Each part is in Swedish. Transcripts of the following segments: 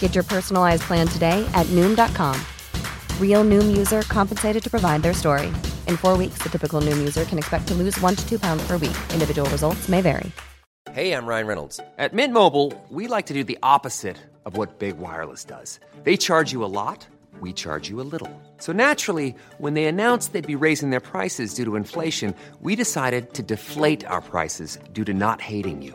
Get your personalized plan today at Noom.com. Real Noom user compensated to provide their story. In four weeks, the typical Noom user can expect to lose one to two pounds per week. Individual results may vary. Hey, I'm Ryan Reynolds. At Mint Mobile, we like to do the opposite of what Big Wireless does. They charge you a lot, we charge you a little. So naturally, when they announced they'd be raising their prices due to inflation, we decided to deflate our prices due to not hating you.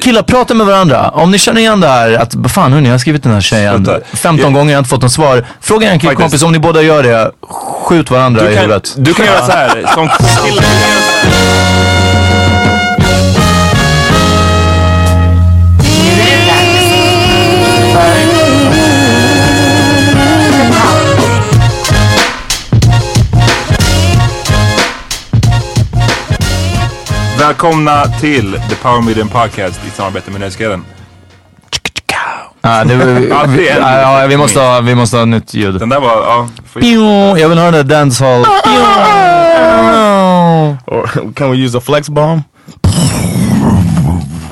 Killar, prata med varandra. Om ni känner igen det här, att fan hörni, jag har skrivit den här tjejen Sluta. 15 gånger, jag har inte fått något svar. Fråga en killkompis, om ni båda gör det, skjut varandra Du i kan, huvudet. du kan göra så här. Som kille, Välkomna till The Power Medium Podcast i samarbete med Nöjesguiden. Ja, det, vi, Ja, ja, vi, måste ha, vi måste ha nytt ljud. Den där var, ja. får-! Jag vill höra det där dancehall. Or can we use a flex bomb?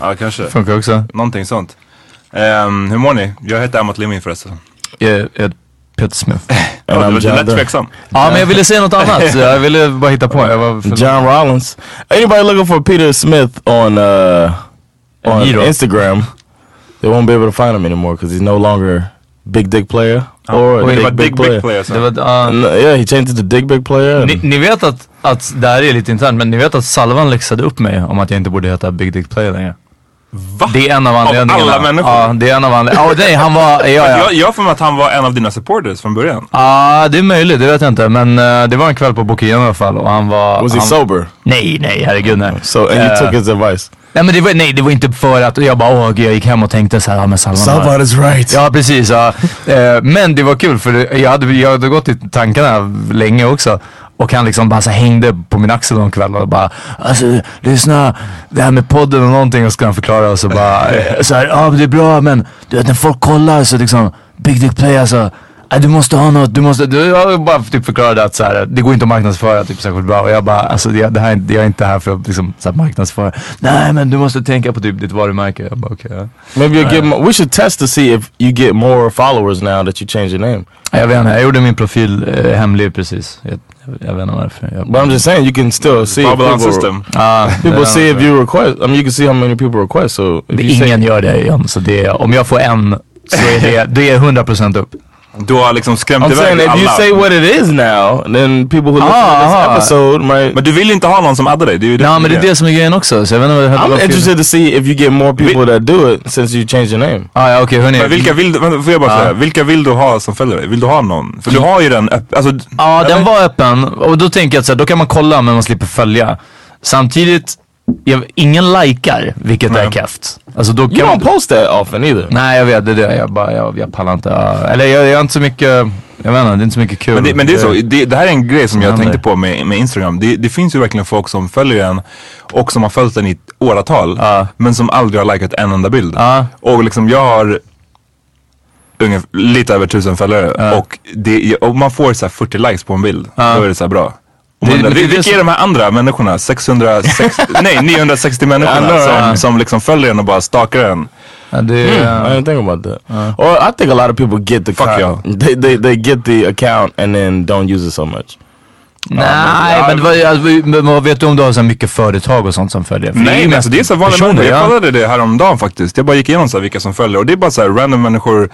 Ja, kanske. Funkar också. Någonting sånt. Ehm, hur mår ni? Jag heter Amat Limi förresten. Jag, jag, Peter Smith. Ja, I'm du lät tveksam. Ja, men jag ville säga något annat. så Jag ville bara hitta på. Jag var för... John Rollins. Anybody looking for Peter Smith on uh, on. Instagram, they won't be able to find him anymore because he's no longer big dick player or a Och det dick, var big, Big player. Big Player. Det var, ja. No, yeah, he changed it to dick big player. Ni, ni vet att, att, det här är lite internt, men ni vet att Salvan läxade upp mig om att jag inte borde heta Big Dick Player längre. Va? Det är en av anledningarna. alla människor? Ja, det är en av anledningarna. Ja, nej, han var, ja, ja. Jag, jag för mig att han var en av dina supporters från början. Ja, det är möjligt, det vet jag inte. Men eh, det var en kväll på Bokien i alla fall och han var... Was he han, sober? Nej, nej, herregud nej. So and you Eh, took his advice. Nej men det var, nej, det var inte för att jag bara åh jag gick hem och tänkte så här, ja men Salvan har- Salvan is right. Ja precis, ja. Eh, men det var kul för jag hade, jag hade gått i tankarna länge också. Och han liksom bara så hängde på min axel någon kväll och bara alltså lyssna, det här med podden och någonting. Och ska han förklara och så bara så här, ja men det är bra men du vet när folk kollar så liksom Big Dick Play alltså "Ah, du måste ha något, du måste, du, jag bara typ förklarade att så här, det går inte att marknadsföra typ särskilt bra. Och jag bara, alltså det, det här, är jag är inte här för att liksom, så här, marknadsföra. Nej men du måste tänka på typ ditt varumärke. Jag bara okej. ja. Maybe you get. More, we should test to see if you get more followers now that you change your name. Jag vet inte, jag gjorde min profil eh, hemlig precis. Jag, jag, vet inte varför. Jag, But I'm just saying you can still see people, system. Ah, people det- see if you request. I mean, you can see how many people request. So if det, you say, ingen gör det igen. Så det, om jag får en så är det, det är 100% upp. Du har liksom skrämt I'm iväg saying if you say what it is now, then people who listen Ah, to this ah. episode might. Men du vill inte ha någon som addar dig. Det är Nej men det är det som är grejen också. Så jag vet inte vad I'm interested to see if you get more people that do it since you changed your name. Ah, ja okej hörni. Men vilka vill du, vänta, får jag bara Ja. säga, vilka vill du ha som följer dig? Vill du ha någon? För du har ju den öpp- alltså, Ja, den var öppen och då tänker jag att så här, då kan man kolla men man slipper följa. Samtidigt, ingen likar vilket är keft. Alltså då You kan don't post that often either. Nej jag vet, det är det. Jag, bara, jag, jag pallar inte. Eller jag, jag har inte så mycket, jag vet inte, det är inte så mycket kul. Men det, men det är så, det, det här är en grej som jag tänkte på med, med Instagram. Det, det finns ju verkligen folk som följer en och som har följt den i åratal. Ja. Men som aldrig har likat en enda bild. Ja. Och liksom jag har ungefär, lite över tusen följare. Och, det, och man får så här 40 likes på en bild. Då är det så bra. Det- man, men det vilka är de här andra människorna? 660, nej 960 människorna Ja, som, som liksom följer en och bara stakar en. Ja, det, I didn't think about that. Or I think a lot of people get the Fuck account. They, they they get the account and then don't use it so much. Nej, men, vad, alltså, men vad vet du om du har så mycket företag och sånt som följer? För Nej, men alltså det är så vanliga personer, människor. Jag ja. kollade det häromdagen faktiskt. Jag bara gick igenom så här vilka som följer och det är bara så här random människor.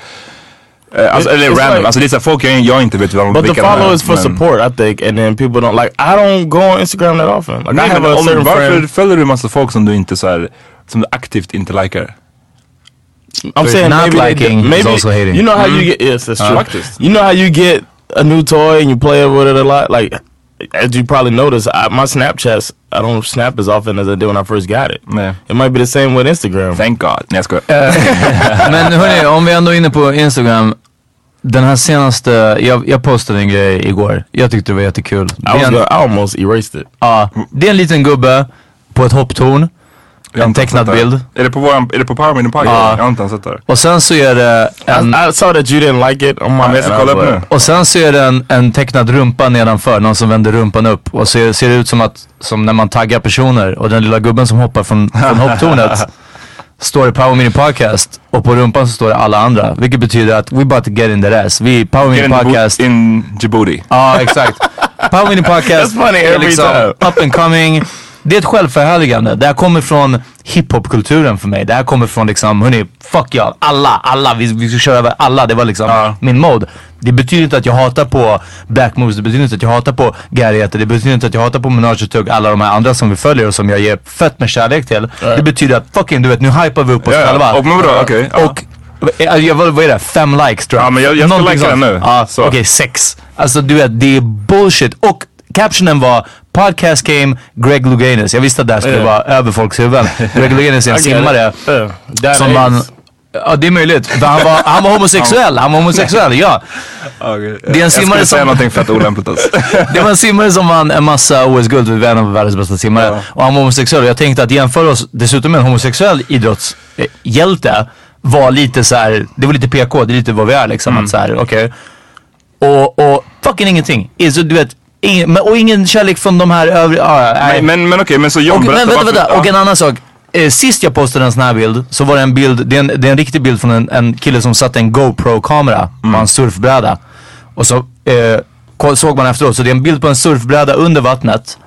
Eh, alltså, eller It's random, like- alltså det är så här folk jag, jag inte vet vad But the de follow is for men- support, I think, and then people don't like. I don't go on Instagram that often. Like Nej I have men a certain varför friend. följer du massa folk som du inte så här, som du aktivt inte likar? I'm saying not maybe liking do- is maybe also hating. You know how you get yes, that's true. Faktiskt. You know how you get a new toy and you play with it a lot. Like as you probably noticed, I, my Snapchats I don't snap as often as I did when I first got it. Nej. It might be the same with Instagram. Thank God. Nej jag skojar. Men hörni, om vi ändå är inne på Instagram. Den här senaste, jag, jag postade en grej igår. Jag tyckte det var jättekul. I, was en, gonna, I almost erased it. ja, det är en liten gubbe på ett hopptorn. En tecknad bild. Är det på, våran, är det på Power Mini Podcast? Ja. Jag har inte ens sett det. Och sen så är det en, I, I saw that you didn't like it on my. Jag ska kolla upp nu. och sen så är det en, en tecknad rumpa nedanför. Någon som vänder rumpan upp. Och ser, ser det ut som att, som när man taggar personer. Och den lilla gubben som hoppar från, från hopptornet. Står det Power Mini Podcast. Och på rumpan så står det alla andra. Vilket betyder att we about to get in their ass. Vi, Power Mini Podcast. in Djibouti. Ja, exakt. Power Mini Podcast That's funny är every liksom time. up and coming. Det är ett självförhärligande. Det här kommer från hiphop-kulturen för mig. Det här kommer från liksom, hörni, fuck ja, alla, alla, vi, vi ska köra över alla. Det var liksom min mode. Det betyder inte att jag hatar på Black Moves, det betyder inte att jag hatar på Garrieter, det betyder inte att jag hatar på Menage Tugg, alla de här andra som vi följer och som jag ger fett med kärlek till. Det betyder att fucking, du vet, nu hypar vi upp oss Ja, ja. själva. Och men okej, ja. Och eh, jag, vad, är det? Fem likes tror jag. Ja, men jag- jag ska likea den nu. Ja, Så. Okej, sex. Alltså du vet, det är bullshit. Och captionen var Podcast came Greg Louganis. Jag visste att det här skulle Ja. vara över folks huvuden. Greg Louganis är en simmare. Som man... Ja det är möjligt. För Han var, han var homosexuell. Han var homosexuell, ja. Det är en jag simmare skulle säga som- någonting fett olämpligt alltså. Det var en simmare som vann en massa OS-guld. Vi är en av världens bästa simmare. Och han var homosexuell. Och jag tänkte att jämföra oss dessutom med en homosexuell idrottshjälte var lite så här. det var lite PK, det är lite vad vi är liksom. Att så här, okej. Och, och fucking ingenting. Alltså, du vet, ingen, men- och ingen kärlek från de här övriga. Ah, nej. Men, men, men okej, men så John Och, men berätta vänta, varför- vänta. ja. Och en annan sak. Eh, sist jag postade en sån här bild så var det en bild, det är en, det är en riktig bild från en, en kille som satte en GoPro-kamera Mm. på en surfbräda. Och så eh, såg man efteråt, så det är en bild på en surfbräda under vattnet.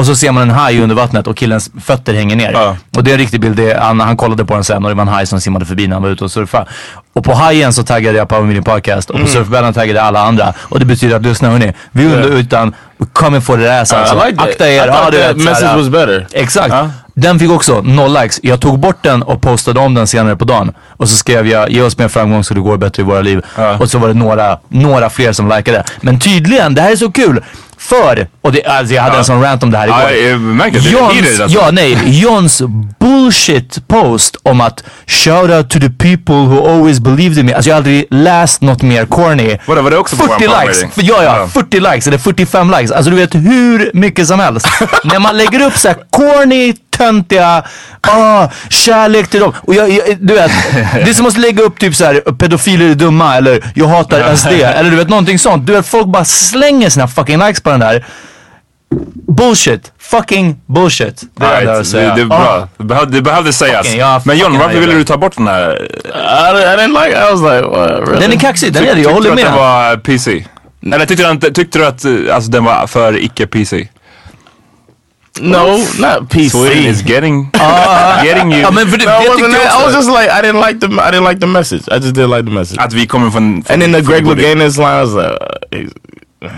Och så ser man en haj under vattnet och killens fötter hänger ner. Ja. Och det är en riktig bild, det är, han, han kollade på den sen och det var en haj som simmade förbi när han var ute och surfade. Och på hajen så taggade jag Power Mini Podcast och Mm. på surfbrädan taggade alla andra. Och det betyder att lyssna hörni, vi är under utan, we coming for their ass alltså. I like that. Akta I er. Ja, du that message was better. Exakt. Den fick också noll likes. Jag tog bort den och postade om den senare på dagen. Och så skrev jag, ge oss mer framgång så det går bättre i våra liv. Och så var det några, några fler som likade. Men tydligen, det här är så kul. För, och det, alltså jag hade en sån rant om det här igår. Ja, jag märker det. Det, alltså. ja nej, Johns bullshit post om att shout out to the people who always believed in me. Alltså jag har aldrig läst något mer corny. Vadå, var det också på 40 våran likes! För, ja, ja, Ja. 40 likes eller 45 likes. Alltså du vet hur mycket som helst. När man lägger upp så här corny töntiga, ah, kärlek till dem. Och jag, jag, du vet, det är som att lägga upp typ så här pedofiler är dumma eller jag hatar SD eller du vet någonting sånt. Du vet folk bara slänger sina fucking likes på den där. Bullshit. Fucking bullshit. Det är det jag Right, säga. det, det är Ah. bra. Det behövde, det behövde sägas. Fucking, ja, Men John, varför ville du ta bort den här? I, I didn't like. I was like, really? Den är kaxig, den är det. Jag Tyckte håller du med. att den var PC? Eller tyckte du, tyckte du att alltså, den var för icke-PC? No, not PC. Sweden is getting, getting you. Ja, men för det, No, wasn't tyckte jag I was just like, I didn't like the, I didn't like the message. I just didn't like the message. Att vi kommer från... från and then the Greg. Louganis line, I was like, uh,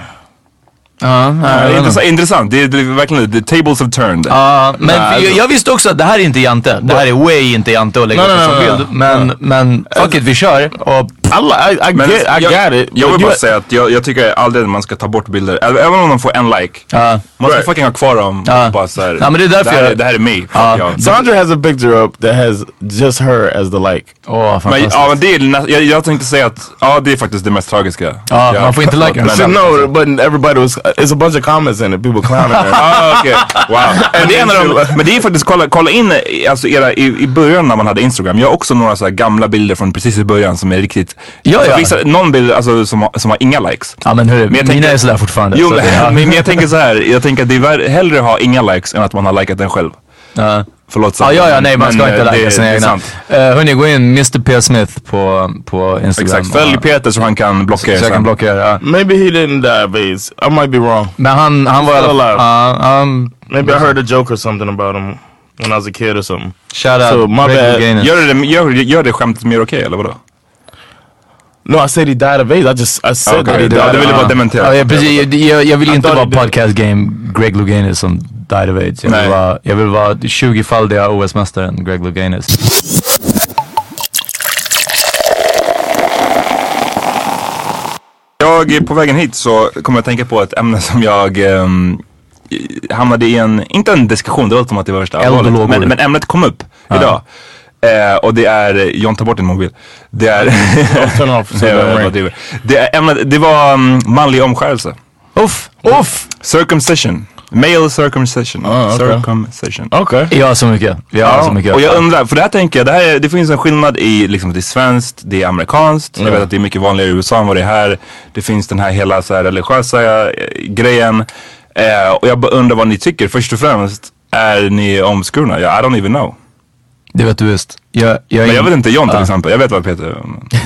Ja, Ja, ja, jag vet inte. intressant, intressant. Det är, det är verkligen, the tables have turned. Ja, men Nej, jag, jag visste också att det här är inte Jante. Det här är way inte Jante att lägga No, upp no, en no, sån no. bild. Men, men fuck it, vi kör. Och I, I, I Men get, I jag, got it. Jag vill bara säga att jag, jag tycker aldrig att man ska ta bort bilder. Även om de får en like. Ja. Man ska Right. fucking ha kvar dem. Ja. Bara så här, Ja, men det är därför det, här, jag- det här är mig. Ja. jag. Sandra has a picture up that has just her as the like. Åh, Men, fantastiskt. ja, men det är, jag, jag tänkte säga att ja, det är faktiskt det mest tragiska. Ja, Jag- man får inte like en Men- själv. no, but everybody was. It's a bunch of comments in it. People clowning her. Ah, okej. Wow. Men det, är en av de, men det är faktiskt, kolla, kolla in alltså era, i, i början när man hade Instagram. Jag har också några så här gamla bilder från precis i början som är riktigt... Ja, alltså, ja. Vissa, någon bild alltså, som, har, som har inga likes. Ja men hörru, Men jag mina tänker- är sådär fortfarande. Jo så men, ja. men, men jag tänker så här. Jag tänker att det är värre, hellre ha inga likes än att man har likat den själv. Ja. Förlåt Ja, ja, ja, nej man ska men, inte eh, lajka sina egna. Uh, hörni, gå in Mr P Smith på, på Instagram. Exakt, följ Och- Peter så han kan blockera Så jag kan sen. blockera. Ja. Maybe he didn't die AIDS. I might be wrong. Men han, han var i alla Still alive. Ja, um, Maybe I heard a joke or something about him when I was a kid or something. shout out So, my Greg bad. Gör det, gör, gör det skämtet mer okej eller vadå? No, I said he died of AIDS. I just I said Okay, that he du- died. du of ville bara dementera. Ja, ja, precis. Jag, jag, jag vill inte vara podcast game Greg Louganis som died of AIDS. Jag vill vara, jag vill vara 20-faldiga OS-mästaren Greg Louganis. Jag, på vägen hit så kommer jag att tänka på ett ämne som jag i- hamnade i en, inte en diskussion, det låter som att det var värsta allvarligt. Men, men ämnet kom upp idag. Eh, och det är, John tar bort din mobil. Det är... ring. driver. det, är ämnet, det var um, manlig omskärelse. Uff, uff! Circumcision. Male circumcision. Ah, okej. Circumcision. Okay. Jag har så mycket. Jag har så mycket. och jag undrar, för det här tänker jag, det, här är, det finns en skillnad i liksom, det är svenskt, det är amerikanskt. Jag vet att det är mycket vanligare i USA än vad det är här. Det finns den här hela så här, religiösa eh, grejen. Eh, och jag bara undrar vad ni tycker. Först och främst, är ni omskurna? Ja, I don't even know. Det vet du visst. Jag, jag, Men jag vet inte John till Ja. exempel. Jag vet vad Peter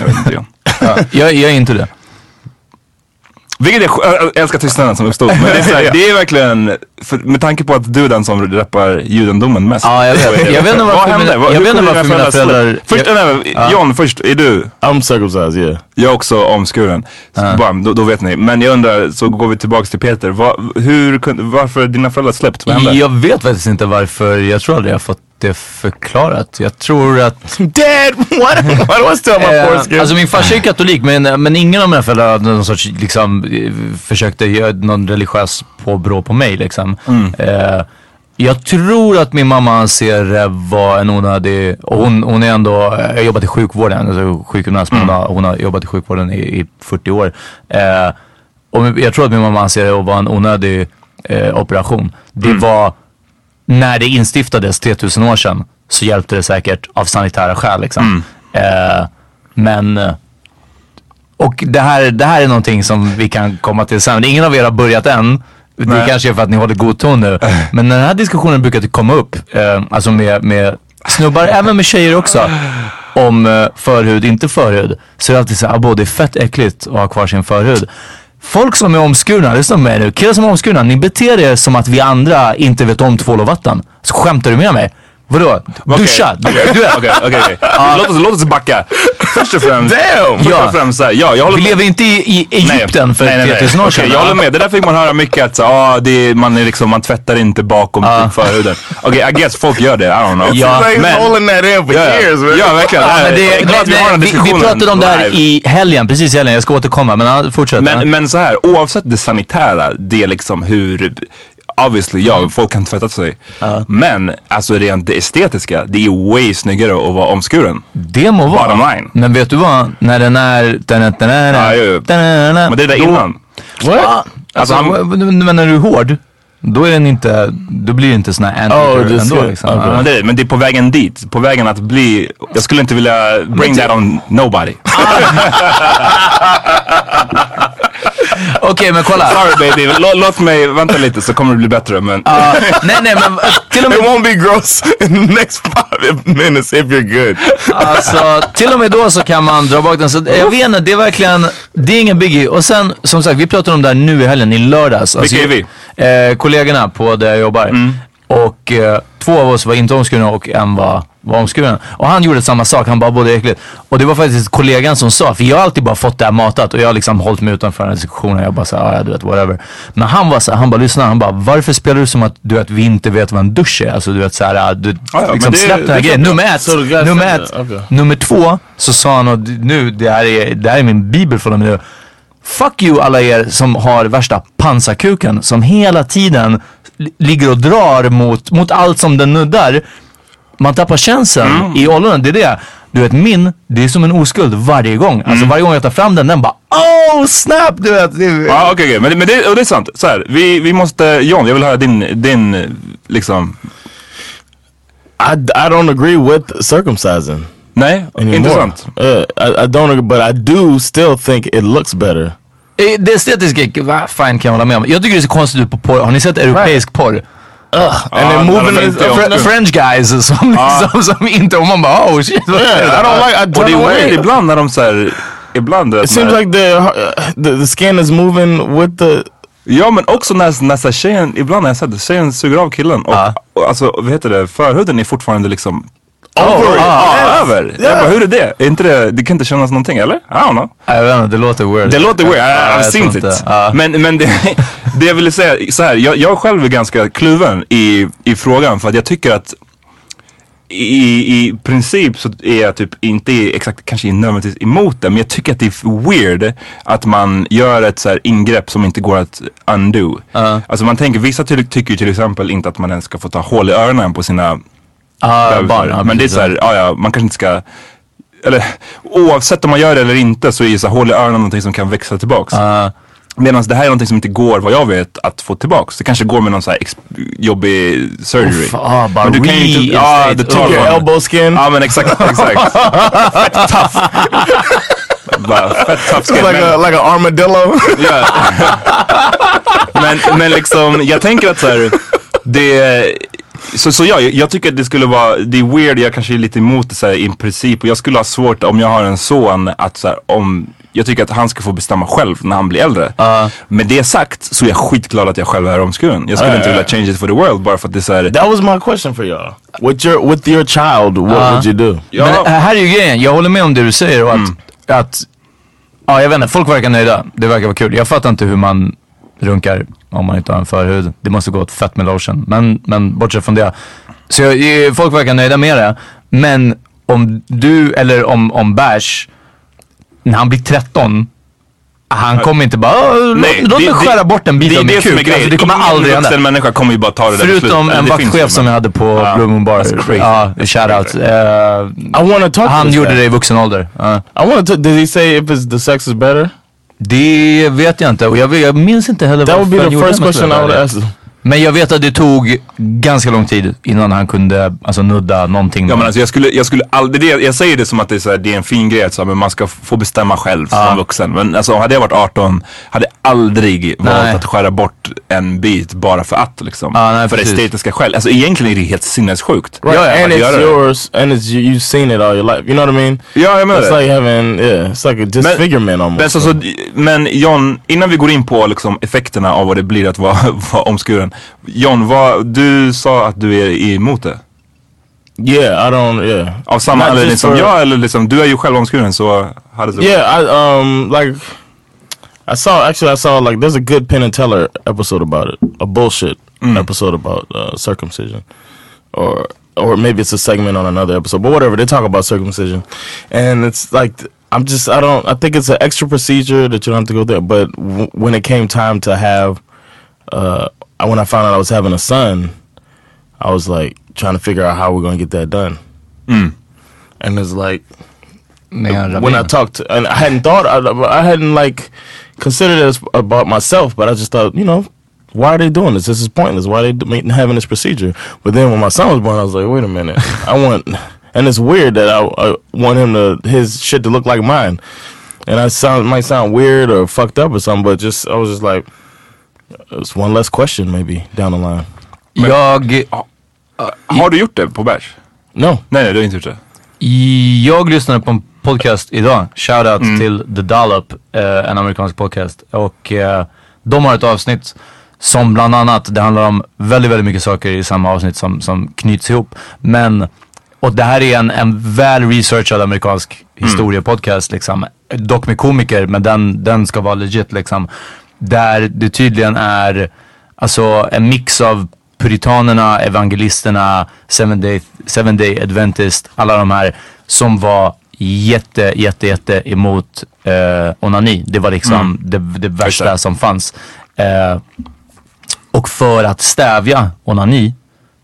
jag vet inte John. Ja, jag, jag är inte det. Vilket är, jag älskar tystnaden som uppstod. Men det är, så här, det är verkligen, för, med tanke på att du är den som rappar judendomen mest. Ja, jag vet. Jag vet inte varför Vad hände? mina- jag vet inte varför mina föräldrar-? Först, nej, men, John, först, är du? I'm circumcised. Yeah. Jag är också omskuren. Så bara, då, då vet ni. Men jag undrar, så går vi tillbaks till Peter. Va, hur, varför dina föräldrar släppt? Vad hände? Jag vet faktiskt inte varför. Jag tror aldrig jag har fått det förklarat. Jag tror att... Dad, what? I still have my Eh, foreskin? alltså min farsa är katolik men, men ingen av mina föräldrar hade någon sorts, liksom, eh, försökte göra någon religiös påbrå på mig liksom. Eh, jag tror att min mamma anser det vara en onödig, och hon, hon är ändå, jag har jobbat i sjukvården, alltså sjukgymnast, men hon, har, hon har jobbat i sjukvården i, i 40 år. Eh, och jag tror att min mamma anser det vara en onödig eh, operation. Det var, när det instiftades 3000 år sedan så hjälpte det säkert av sanitära skäl liksom. Eh, men eh, och det här, det här är någonting som vi kan komma till sen. Ingen av er har börjat än. Det Nej. kanske är för att ni håller god ton nu. Men den här diskussionen brukar komma upp. Eh, alltså med, med snubbar, även med tjejer också. Om eh, förhud, inte förhud. Så är det alltid så här, "Abo, det är fett äckligt att ha kvar sin förhud. Folk som är omskurna, lyssna på mig nu. Killar som är omskurna, ni beter er som att vi andra inte vet om tvål och vatten. Så skämtar du med mig? Vadå? Okej, Duscha? Du, Okej, du vet. okej, okej. Låt oss- Låt oss backa. Först och främst. Damn! Först Ja. och främst här, ja, jag håller Vi med. lever inte i, i Egypten för nej, nej, nej. 3000 år sedan. jag håller med. Det där fick man höra mycket att så, ah, det är, man, är liksom, man tvättar inte bakom typ förhuden. Okej, I guess folk gör det. I don't know. Ja, men, that ja, years, man. ja, verkligen. Ja, men det, är glad att vi har den vi, pratade om det här i helgen, precis i helgen. Jag ska återkomma, men fortsätt. Men, men så här, oavsett det sanitära, det är liksom hur Obviously, ja, folk kan tvätta sig. Men alltså rent det estetiska, det är way snyggare att vara omskuren. det må vara. Bottom line. Men vet du vad? När den är... Den, den, den, Ja, jo, jo. Men det är där innan. What? Alltså, Alltså, han- men är du hård? Då är den inte, då blir det inte sån här Oh, anteater det ändå liksom. Ja. Men det, men det är på vägen dit. På vägen att bli... Jag skulle inte vilja bring that on nobody. Okej men kolla. Sorry baby, låt, låt mig vänta lite så kommer det bli bättre. Men Ja, nej nej men eh, till och med It won't be gross in the next five minutes if you're good. Alltså, till och med då så kan man dra bak den. Så jag vet inte, det är verkligen, det är ingen biggie. Och sen, som sagt, vi pratade om det här nu i helgen, i lördags. Alltså, Vilka är vi? Eh, kollegorna på där jag jobbar. Och eh, två av oss var inte omskurna och en var, var omskuren. Och han gjorde samma sak, han bara både äckligt. Och det var faktiskt kollegan som sa, för jag har alltid bara fått det här matat och jag har liksom hållit mig utanför den här diskussionen. Jag bara såhär, ja du vet whatever. Men han var såhär, han bara lyssna, han bara varför spelar du som att du vet vi inte vet vad en dusch är? Alltså du vet såhär, du Ja, ja, liksom det- släpp den här grejen. Nummer ett, nummer ett. okay. Nummer två så sa han, och nu, det här är, det här är min bibel för dem nu. Fuck you alla er som har värsta pansarkuken som hela tiden li- ligger och drar mot, mot allt som den nuddar. Man tappar känslan i ollonen, det är det. Du vet min, det är som en oskuld varje gång. Alltså varje gång jag tar fram den, den bara oh snap du vet. Ja okej, okej. men, men det, och det är sant. Så här, vi, vi måste, John jag vill höra din, din liksom, I, I don't agree with circumcising. nej, anymore. intressant. Uh, I, I don't agree, but I do still think it looks better. Eh, det estetiska, fine kan jag hålla med om. Jag tycker det ser konstigt ut på porr. Har ni sett europeisk porr? And Ja, then moving is. French guys som, liksom, som inte, och man bara oh shit. yeah, I don't like. I Och turn det är away. weird ibland när de såhär, ibland It seems like the, uh, the the skin is moving with the. Ja men också när, när så tjejen, ibland när jag sett det, tjejen suger av killen och, Ja. och alltså vad heter det, förhuden är fortfarande liksom Over. Ja, över. Jag bara, hur är det? Är inte det? Det kan inte kännas någonting eller? I don't know. Jag vet inte, det låter weird. Det låter weird, I, I've jag seen it. Men, men det, det jag ville säga så här, jag, jag själv är ganska kluven i, i frågan för att jag tycker att i, i princip så är jag typ inte exakt kanske nödvändigtvis emot det men jag tycker att det är weird att man gör ett så här ingrepp som inte går att undo. Alltså man tänker, vissa ty tycker ju till exempel inte att man ens ska få ta hål i öronen på sina Barn, ja, Men det är så här, ja, ja, man kanske inte ska eller oavsett om man gör det eller inte så är ju så här, hål i öronen någonting som kan växa tillbaks. Ja. Medan det här är någonting som inte går vad jag vet att få tillbaks. Det kanske går med någon så här jobbig surgery. Uff, ah, bara Men du kan ju inte, ja, tar Take your man. elbow skin. Ja men exakt, exakt. fett tough. Bara fett tough skin. like Men- a like an armadillo. Men, men liksom, jag tänker att så här, det så, så ja, jag, tycker att det skulle vara, det är weird, jag kanske är lite emot det så här, i princip och jag skulle ha svårt om jag har en son att så här, om jag tycker att han ska få bestämma själv när han blir äldre. Med det sagt så är jag skitglad att jag själv är omskuren. Jag skulle Ja, inte ja, vilja change it for the world bara för att det är såhär. That was my question for y'all. With your with your child, what would you do? Ja, Men äh, här är ju grejen, jag håller med om det du säger och att, Mm. att ja jag vet inte, folk verkar nöjda. Det verkar vara kul. Jag fattar inte hur man runkar om man inte har en förhud. Det måste gå åt fett med lotion. Men, men bortsett från det. Så jag, folk verkar nöjda med det. Men om du, eller om, om Bash, när han blir 13, han kommer inte bara "Åh, låt, mig skära det- bort en bit det av min det som är kuk. Alltså, det kommer Ingen aldrig hända. människa kommer ju bara ta det där. Förutom Eller en vaktchef som jag hade på Ja, Blue Moon Bar. Ja, That's shoutout. Uh, talk. han gjorde det i vuxen ålder. Ja. I want to. Did he say if the sex is better? Det vet jag inte och jag, jag minns inte heller That would be the first question I would ask. Men jag vet att det tog ganska lång tid innan han kunde alltså, nudda någonting. Ja men alltså jag skulle, jag skulle aldrig, jag säger det som att det är, så här, det är en fin grej att så här, men man ska få bestämma själv som vuxen. Men alltså hade jag varit 18, hade jag aldrig valt Nej. att skära bort en bit bara för att liksom. Ja, nej, för precis. estetiska skäl. Alltså egentligen är det helt sinnessjukt. Right, Yeah, and att it's göra det. yours, and it's you, you've seen it all your life. You know what I mean? Ja jag menar It's det. like having, yeah, it's like a disfigurement almost. Men, så, så, men John, innan vi går in på liksom, effekterna av vad det blir att vara, vara omskuren. John, vad, du sa att du är emot det. yeah, I don't, yeah. Av samma Not anledning som jag eller liksom, du är ju själv omskuren så hade det Yeah, I um like I saw actually I saw like there's a good Penn and Teller episode about it, a bullshit episode about uh, circumcision, or or maybe it's a segment on another episode, but whatever they talk about circumcision, and it's like I'm just I don't I think it's an extra procedure that you don't have to go there, but when it came time to have, uh, when I found out I was having a son, I was like trying to figure out how we're gonna get that done, hmm. and it's like Med when I rabbin. talked to, and I hadn't thought I, I hadn't like considered it as about myself, but I just thought, you know, why are they doing this? This is pointless. Why are they having this procedure? But then when my son was born, I was like, wait a minute, I want, and it's weird that I, I want him to his shit to look like mine, and I sound might sound weird or fucked up or something, but just I was just like, it's one less question maybe down the line. Jag, Har du gjort det på bärs? No, Nej, nej, du har inte gjort det. jag lyssnade på en podcast idag. Shoutout till The Dollop, eh, en amerikansk podcast. Och eh, de har ett avsnitt som bland annat, det handlar om väldigt, väldigt mycket saker i samma avsnitt som, som knyts ihop. Men, och det här är en, en väl researchad amerikansk historiepodcast liksom. Dock med komiker, men den, den ska vara legit liksom. Där det tydligen är alltså en mix av puritanerna, evangelisterna, seven day, seven day adventist, alla de här som var jätte, jätte, jätte emot eh, onani. Det var liksom det, det värsta som fanns. Eh, och för att stävja onani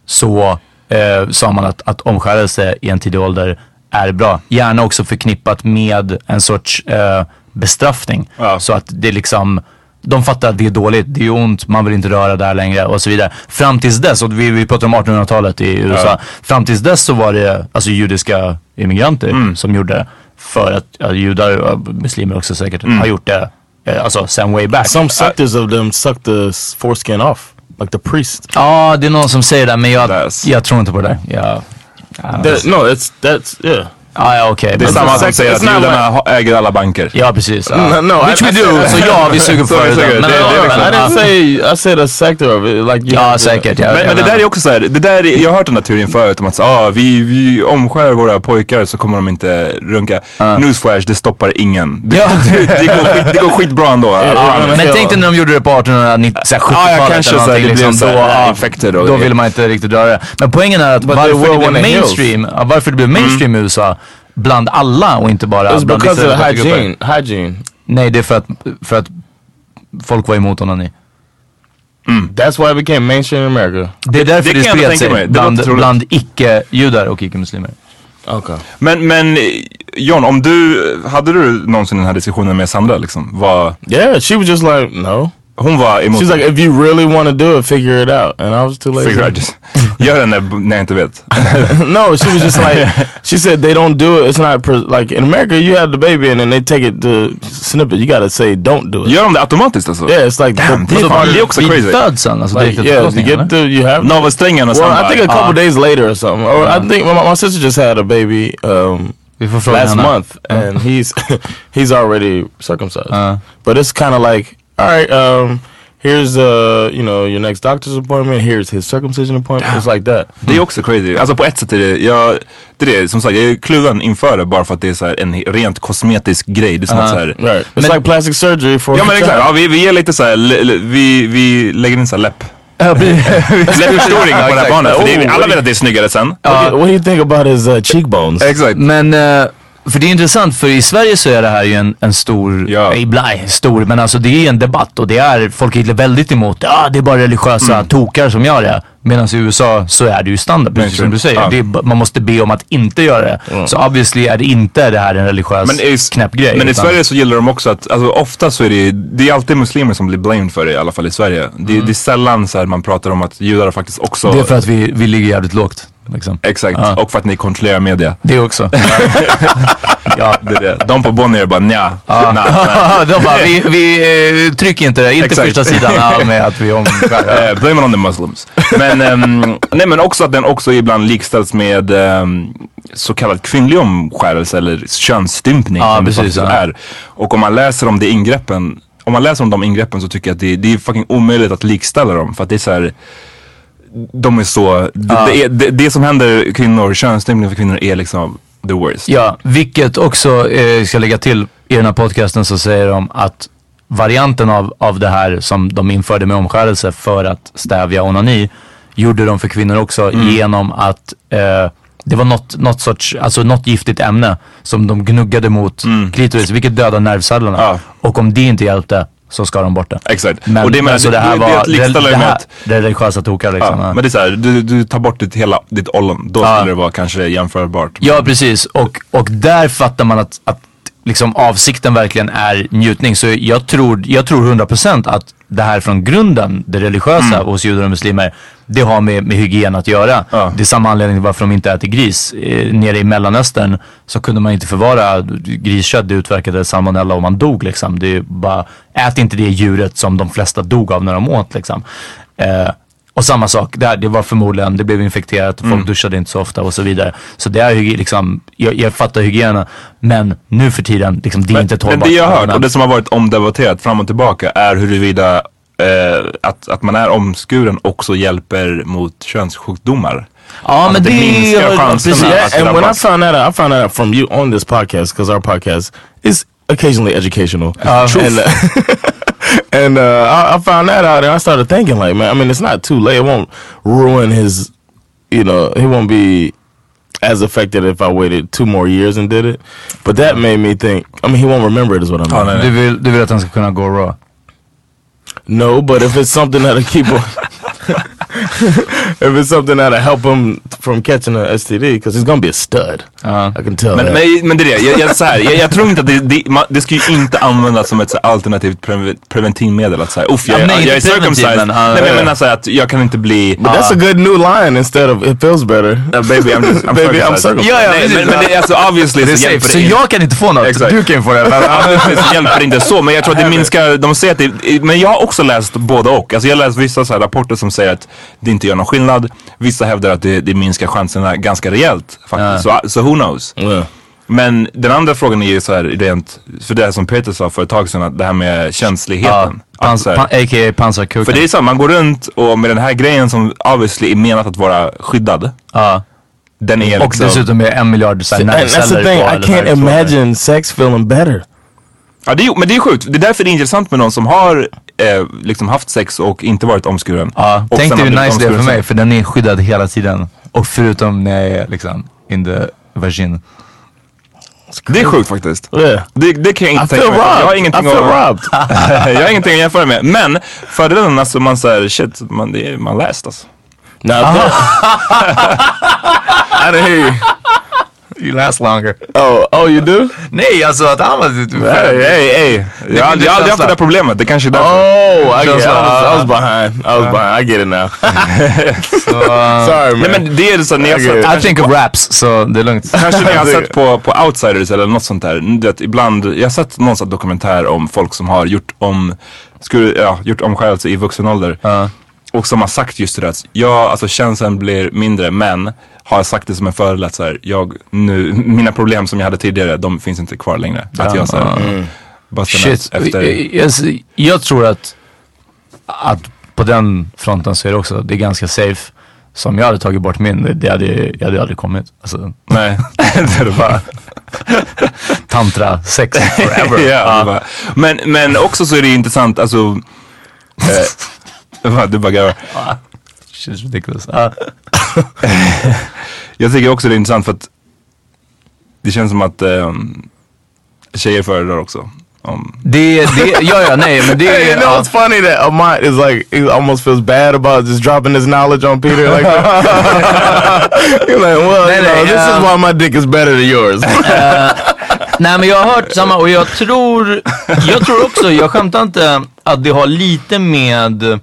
så eh, sa man att, att omskärelse i en tidig ålder är bra. Gärna också förknippat med en sorts eh, bestraffning. Ja. Så att det liksom, de fattar att det är dåligt, det är ont, man vill inte röra där längre och så vidare. Fram tills dess, och vi, vi pratar om 1800-talet i USA. Fram tills dess så var det alltså judiska immigranter som gjorde det. För att ja, judar och muslimer också säkert har gjort det, eh, alltså sen way back. some sectors of them suck the foreskin off, like the priest. Ja, det är någon som säger det, men jag, That's- jag tror inte på det där. Jag, That, no, it's that's yeah. Ja, ja, okej. Det är samma som säger att judarna äger alla banker. Ja, precis. Ja. No, no, Which I- we do, så ja, vi suger för det. ja, liksom- men, I said a sector of it. Like you Ja, säkert. Ja, Men, men det där är också så här, det där, är- jag har hört den där teorin förut om att så, ah, vi, vi omskär våra pojkar så kommer de inte runka. Newsflash, det stoppar ingen. Det, Ja. det, det, går, skit, det går skitbra ändå. ja, Men tänk dig när de gjorde det på 1870-talet. Ja, ja, kanske så här, det blev liksom, så här, då, ja, infected och då det- vill man inte riktigt röra det. Men poängen är att varför det blev mainstream, ja, varför det blev mainstream i USA bland alla och inte bara It's bland vissa hygiene. Hygiene. Nej, det är för att, för att folk var emot onani. That's why it became mainstream in America. Det är därför Det det, spred sig Det bland, bland icke-judar och icke-muslimer. Okay. Men, men John, om du, hade du någonsin den här diskussionen med Sandra liksom? Var, Yeah, she was just like, no. Hon var emot She's like, if you really want to do it, figure it out. And I was too lazy. Figure out, just, gör den när, när jag inte vet. no, she was just like, she said they don't do it. It's not like in America. You have the baby and then they take it to snip it. You gotta say don't do it. Gör de det automatiskt alltså? Yeah, it's like Damn, the- det är, the fan, part- det är också Vid födseln, alltså like, direkt yeah, to get eller? the you have no Navelsträngen och Well, sen I think a couple days later or something. Or I think my, my sister just had a baby um, Vi får fråga last month, and he's he's already circumcised. Uh. but it's kind of like, all right, um, here's uh, you know, your next doctor's appointment. Here's his circumcision appointment. It's like that. Det är också crazy. Alltså på ett sätt är det, jag, det är det, som sagt, jag är kluven inför det bara för att det är så här en rent kosmetisk grej. Det är som att så här, Right. It's like plastic surgery for Ja men exakt, ja, vi, vi ger lite så här, le- le- vi, vi lägger in så här läpp. Läppförstoring på det här barnet. För det, är- Oh, alla vet att det är snyggare sen. What, do you, what do you think about his uh, cheekbones? Exakt. Men, eh, för det är intressant för i Sverige så är det här ju en, en stor, Ja. ibland stor, men alltså det är en debatt och det är, folk är väldigt emot det. Ah, det är bara religiösa Mm. tokar som gör det. Medan i USA så är det ju standard, precis som du säger. Ja. Är, man måste be om att inte göra det. Så obviously är det inte det här en religiös Men, i, knäpp grej. men i Sverige så gillar de också att, alltså ofta så är det, det är alltid muslimer som blir blamed för det i alla fall i Sverige. Det, det är sällan så här man pratar om att judar faktiskt också... Mm. Det är för att vi, vi ligger jävligt lågt. Liksom. Exakt, Ja. och för att ni kontrollerar media. Det också. Ja, det är det. De på Bonnier bara nja, Ja. nej, nej. De bara, vi, vi eh, trycker inte det. Inte Exakt. första sidan med att vi omskär. Eh, blame it on the muslims. Men, ehm, nej, men också att den också ibland likställs med ehm, så kallad kvinnlig omskärelse eller könsstympning. Ja, precis, ja. är. Och om man läser om det ingreppen, om man läser om de ingreppen så tycker jag att det, det är fucking omöjligt att likställa dem. För att det är så här, de är så, det, det, det, det som händer kvinnor, könsstympning för kvinnor är liksom the worst. Ja, vilket också eh, ska lägga till i den här podcasten så säger de att varianten av, av det här som de införde med omskärelse för att stävja onani gjorde de för kvinnor också Mm. genom att eh, det var något, något sorts, alltså något giftigt ämne som de gnuggade mot klitoris, vilket dödar nervcellerna. Mm. Ja. Och om det inte hjälpte så ska de bort det. Exakt. Men, och det, menar, alltså det här det, det, var det, det här, att det religiösa tokar liksom. Ja. men det är såhär, du, du tar bort ditt hela, ditt ollon. Då Ja. skulle det vara kanske jämförbart. Ja, precis. Och, och där fattar man att, att liksom avsikten verkligen är njutning. Så jag tror, jag tror 100% att det här från grunden, det religiösa hos judar och muslimer, det har med, med hygien att göra. Ja. Det är samma anledning till varför de inte äter gris. Eh, nere i mellanöstern så kunde man inte förvara griskött, det utverkade salmonella och man dog liksom. Det är bara, ät inte det djuret som de flesta dog av när de åt liksom. Eh, och samma sak där, det var förmodligen, det blev infekterat, folk Mm. duschade inte så ofta och så vidare. Så det är liksom, jag, jag fattar hygienen, men nu för tiden, liksom, det är inte ett Men hållbart det jag har hört och det som har varit omdebatterat fram och tillbaka är huruvida eh, att, att man är omskuren också hjälper mot könssjukdomar. Ja men det minskar chanserna att and when I found that out, I found that out from you on this podcast because our podcast is occasionally educational. and and uh, I, I found that out, and I started thinking, like, man, I mean, it's not too late. It won't ruin his, you know, he won't be as affected if I waited two more years and did it. But that made me think. I mean, he won't remember it, is what I mean. Du vill, du vill att han ska kunna gå raw? No, but if it's something that'll keep him, if it's something that'll help him from catching a STD, because he's gonna be a stud. Ja. I can tell. Men, that. men, men det är det, jag, jag, så här, jag, jag tror inte att det, det, man, det ska ju inte användas som ett så alternativt pre, preventivmedel. Att säga, uff jag, Ja, nej, jag är circumcised. men, uh, nej men jag ja. menar så här, att jag kan inte bli... But that's a good new line instead of it feels better. Uh, baby I'm, just, I'm Baby, I'm circumcised. circumcised. Ja, ja, nej, men, men det är alltså obviously Det är så safe, hjälper så det inte. jag kan inte få något, Exakt. du kan få det. Men, det hjälper inte så, men jag tror att det minskar, de säger att det, men jag har också läst både och. Alltså jag har läst vissa så här rapporter som säger att det inte gör någon skillnad. Vissa hävdar att det, det minskar chanserna ganska rejält faktiskt. Så, så who knows. Yeah. Men den andra frågan är ju så här rent, för det här som Peter sa för ett tag sedan, att det här med ja, känsligheten. Att pans, pan, a.k.a. pansarkuken. för det är så, här, man går runt och med den här grejen som obviously är menat att vara skyddad. ja. Den är Och liksom... dessutom med en miljard så här And that's the nervceller på I can't imagine sex feeling better. Ja, det är, men det är sjukt. Det är därför det är intressant med någon som har eh, liksom haft sex och inte varit omskuren. Ja, och tänk dig hur nice det är för mig, för den är skyddad hela tiden. Och förutom när jag är liksom in the vagin. Det är sjukt faktiskt. Yeah. Det, det kan jag I inte feel tänka mig. Jag har. I ingenting att... robbed. jag har ingenting att jämföra med. Men fördelen, alltså man säger shit, man, det är, man läst alltså. That, I didn't hear you. You last longer. Oh, oh, you do? Nej, alltså att han var... Hey, hey, hey. Jag, har aldrig- haft det där problemet. Det kanske är därför. Oh, I, get, I, was, I was uh, behind. I was behind. I get it now. Sorry, man. Nej men det är så, ni har sett, I think of raps, så det är lugnt. Kanske ni har Det- sett på, på Outsiders eller något sånt där. Du vet, ibland, jag har sett någon sån dokumentär om folk som har gjort om, skulle, ja, gjort omskärelse i vuxen ålder. Och som har sagt just det där att ja, alltså känslan blir mindre men har sagt det som en fördel att så här, jag, nu, mina problem som jag hade tidigare, de finns inte kvar längre. Att jag så här, bustar Shit, efter, jag, jag tror att, att på den fronten så är det också, det är ganska safe. Så om jag hade tagit bort min, det hade, jag hade aldrig kommit. Alltså, nej, det är bara. tantra, sex forever. ja, Ja. Men, men också så är det intressant, alltså, eh, du bara garvar. Shit ridiculous. Ja. Jag tycker också det är intressant för att det känns som att eh, tjejer föredrar också. Om, Det, det, ja ja nej men det Hey, är, you know ja, what's funny that Amant is like he almost feels bad about just dropping his knowledge on Peter like. You're like, well, Nej, you know, nej, this um, is why my dick is better than yours. Nej men jag har hört samma och jag tror, jag tror också, jag skämtar inte, att det har lite med